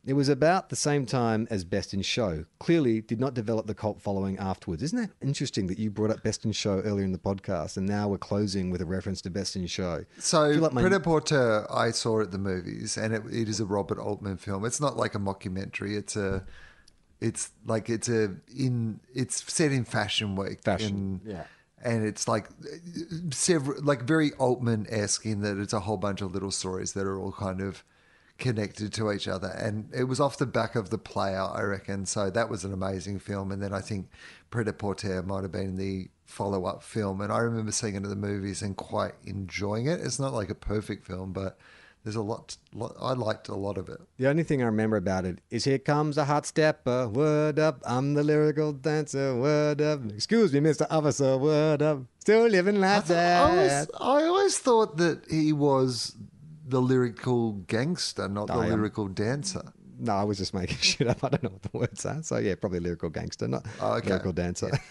S1: It was about the same time as Best in Show. Clearly, did not develop the cult following afterwards. Isn't that interesting that you brought up Best in Show earlier in the podcast, and now we're closing with a reference to Best in Show?
S2: So,
S1: like my-
S2: Pret a Porter, I saw at the movies, and it, it is a Robert Altman film. It's not like a mockumentary. It's a, it's like it's a in it's set in Fashion Week.
S1: Fashion,
S2: and,
S1: yeah.
S2: And it's like several, like very Altman esque in that it's a whole bunch of little stories that are all kind of connected to each other. And it was off the back of the player, I reckon. So that was an amazing film. And then I think Pret a Porter might have been the follow up film. And I remember seeing it at the movies and quite enjoying it. It's not like a perfect film, but there's a lot, lot I liked a lot of it.
S1: The only thing I remember about it is here comes a hot stepper, word up, I'm the lyrical dancer, word up. Excuse me, Mr. Officer, word up. Still living like
S2: I,
S1: that.
S2: always, I always thought that he was the lyrical gangster, not the lyrical dancer.
S1: No, I was just making (laughs) shit up. I don't know what the words are. So yeah, probably lyrical gangster, not
S2: Oh, okay.
S1: lyrical dancer. (laughs)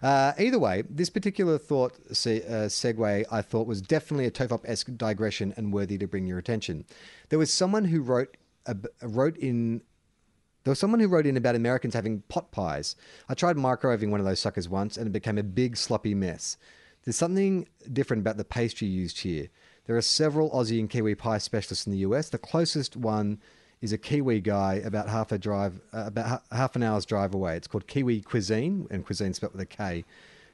S1: Uh, either way, this particular thought se- uh, segue I thought was definitely a Tofop-esque digression and worthy to bring your attention. There was someone who wrote wrote in there was someone who wrote in about Americans having pot pies. I tried microwaving one of those suckers once and it became a big sloppy mess. There's something different about the pastry used here. There are several Aussie and Kiwi pie specialists in the US. The closest one is a Kiwi guy about half a drive, uh, about ha- half an hour's drive away. It's called Kiwi Cuisine, and cuisine spelled with a K.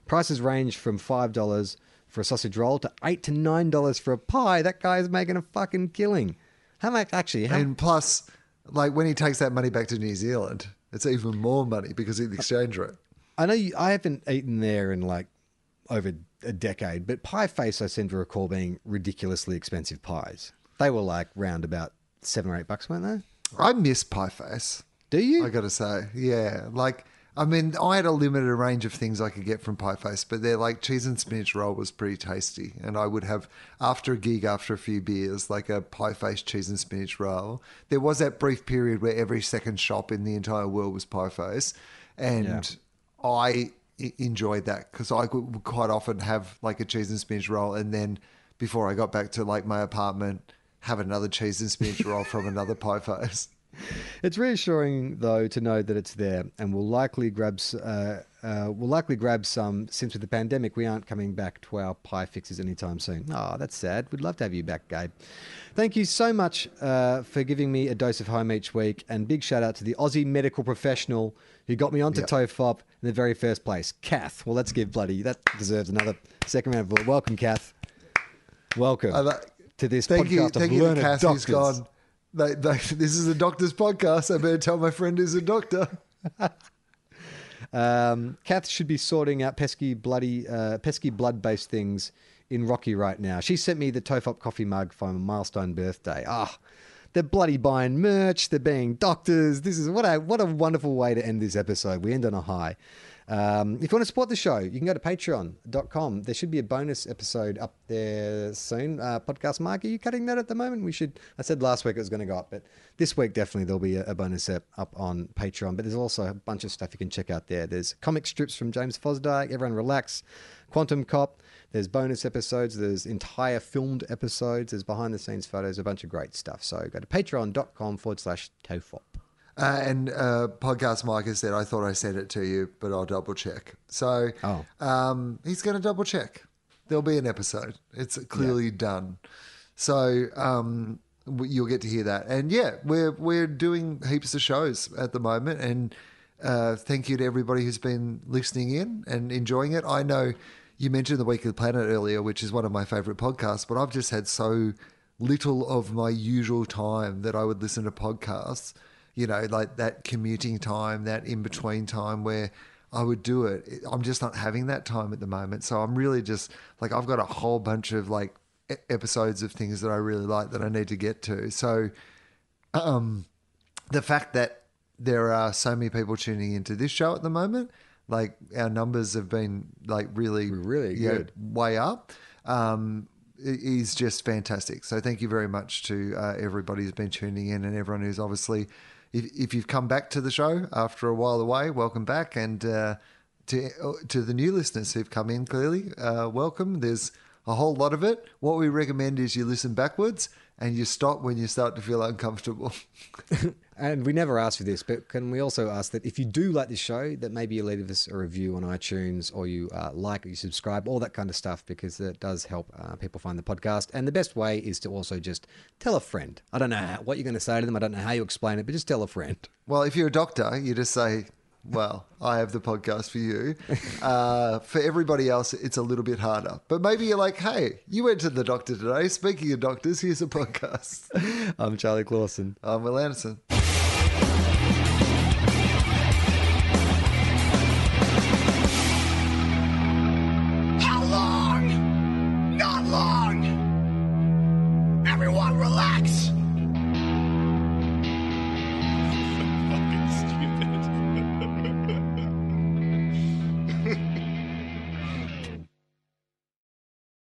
S1: Prices range from five dollars for a sausage roll to eight to nine dollars for a pie. That guy's making a fucking killing. How much actually? How,
S2: And plus, like when he takes that money back to New Zealand, it's even more money because of the exchange rate.
S1: I know you, I haven't eaten there in like over a decade, but Pie Face I seem to recall being ridiculously expensive pies. They were like round about seven or eight bucks, weren't they?
S2: I miss Pie Face.
S1: Do you?
S2: I got to say, yeah. Like, I mean, I had a limited range of things I could get from Pie Face, but their like cheese and spinach roll was pretty tasty, and I would have after a gig, after a few beers, like a Pie Face cheese and spinach roll. There was that brief period where every second shop in the entire world was Pie Face, and I I enjoyed that because I would quite often have like a cheese and spinach roll, and then before I got back to like my apartment, have another cheese and spinach roll from another Pie Face. (laughs)
S1: It's reassuring though to know that it's there, and we'll likely grab uh, uh, we'll likely grab some. Since with the pandemic, we aren't coming back to our pie fixes anytime soon. Oh, that's sad. We'd love to have you back, Gabe. Thank you so much uh, for giving me a dose of home each week, and big shout out to the Aussie medical professional who got me onto
S2: Yep.
S1: Tofop in the very first place, Kath. Well, let's give bloody that deserves another second round of applause. Welcome, Kath. Welcome
S2: like-
S1: to this
S2: Thank
S1: podcast
S2: you,
S1: of
S2: thank you to
S1: learned
S2: Cass
S1: doctors.
S2: gone. They, they, (laughs) this is a doctor's podcast. I better tell my friend who's a doctor. (laughs)
S1: Um, Kath should be sorting out pesky, bloody, uh, pesky blood-based things in Rocky right now. She sent me the Tofop coffee mug for my milestone birthday. Ah, they're bloody buying merch. They're being doctors. This is what a what a wonderful way to end this episode. We end on a high. Um, if you want to support the show, you can go to patreon.com. There should be a bonus episode up there soon. Uh, Podcast Mark, are you cutting that at the moment? We should. I said last week it was going to go up, but this week definitely there'll be a, a bonus up on Patreon. But there's also a bunch of stuff you can check out there. There's comic strips from James Fosdike, Everyone Relax, Quantum Cop. There's bonus episodes. There's entire filmed episodes. There's behind the scenes photos, a bunch of great stuff. So go to patreon.com forward slash tofop.
S2: Uh, and uh, podcast Mike has said, I thought I sent it to you, but I'll double check. So
S1: Oh.
S2: um, he's going to double check. There'll be an episode. It's clearly done. So um, you'll get to hear that. And yeah, we're we're doing heaps of shows at the moment. And uh, thank you to everybody who's been listening in and enjoying it. I know you mentioned the Week of the Planet earlier, which is one of my favorite podcasts, but I've just had so little of my usual time that I would listen to podcasts you know, like that commuting time, that in between time where I would do it. I'm just not having that time at the moment. So I'm really just like, I've got a whole bunch of like episodes of things that I really like that I need to get to. So, um, the fact that there are so many people tuning into this show at the moment, like our numbers have been like really,
S1: Really good.
S2: way up. Um, is just fantastic. So thank you very much to uh, everybody who's been tuning in and everyone who's obviously, if, if you've come back to the show after a while away, welcome back. And uh, to to the new listeners who've come in, clearly, uh, welcome. There's a whole lot of it. What we recommend is you listen backwards and you stop when you start to feel uncomfortable. (laughs)
S1: And we never ask for this, but can we also ask that if you do like this show, that maybe you leave us a review on iTunes or you uh, like or you subscribe, all that kind of stuff, because that does help uh, people find the podcast. And the best way is to also just tell a friend. I don't know how, what you're going to say to them. I don't know how you explain it, but just tell a friend.
S2: Well, if you're a doctor, you just say, well, I have the podcast for you. Uh, for everybody else, it's a little bit harder. But maybe you're like, hey, you went to the doctor today. Speaking of doctors, here's a podcast.
S1: I'm Charlie Clausen.
S2: I'm Wil Anderson.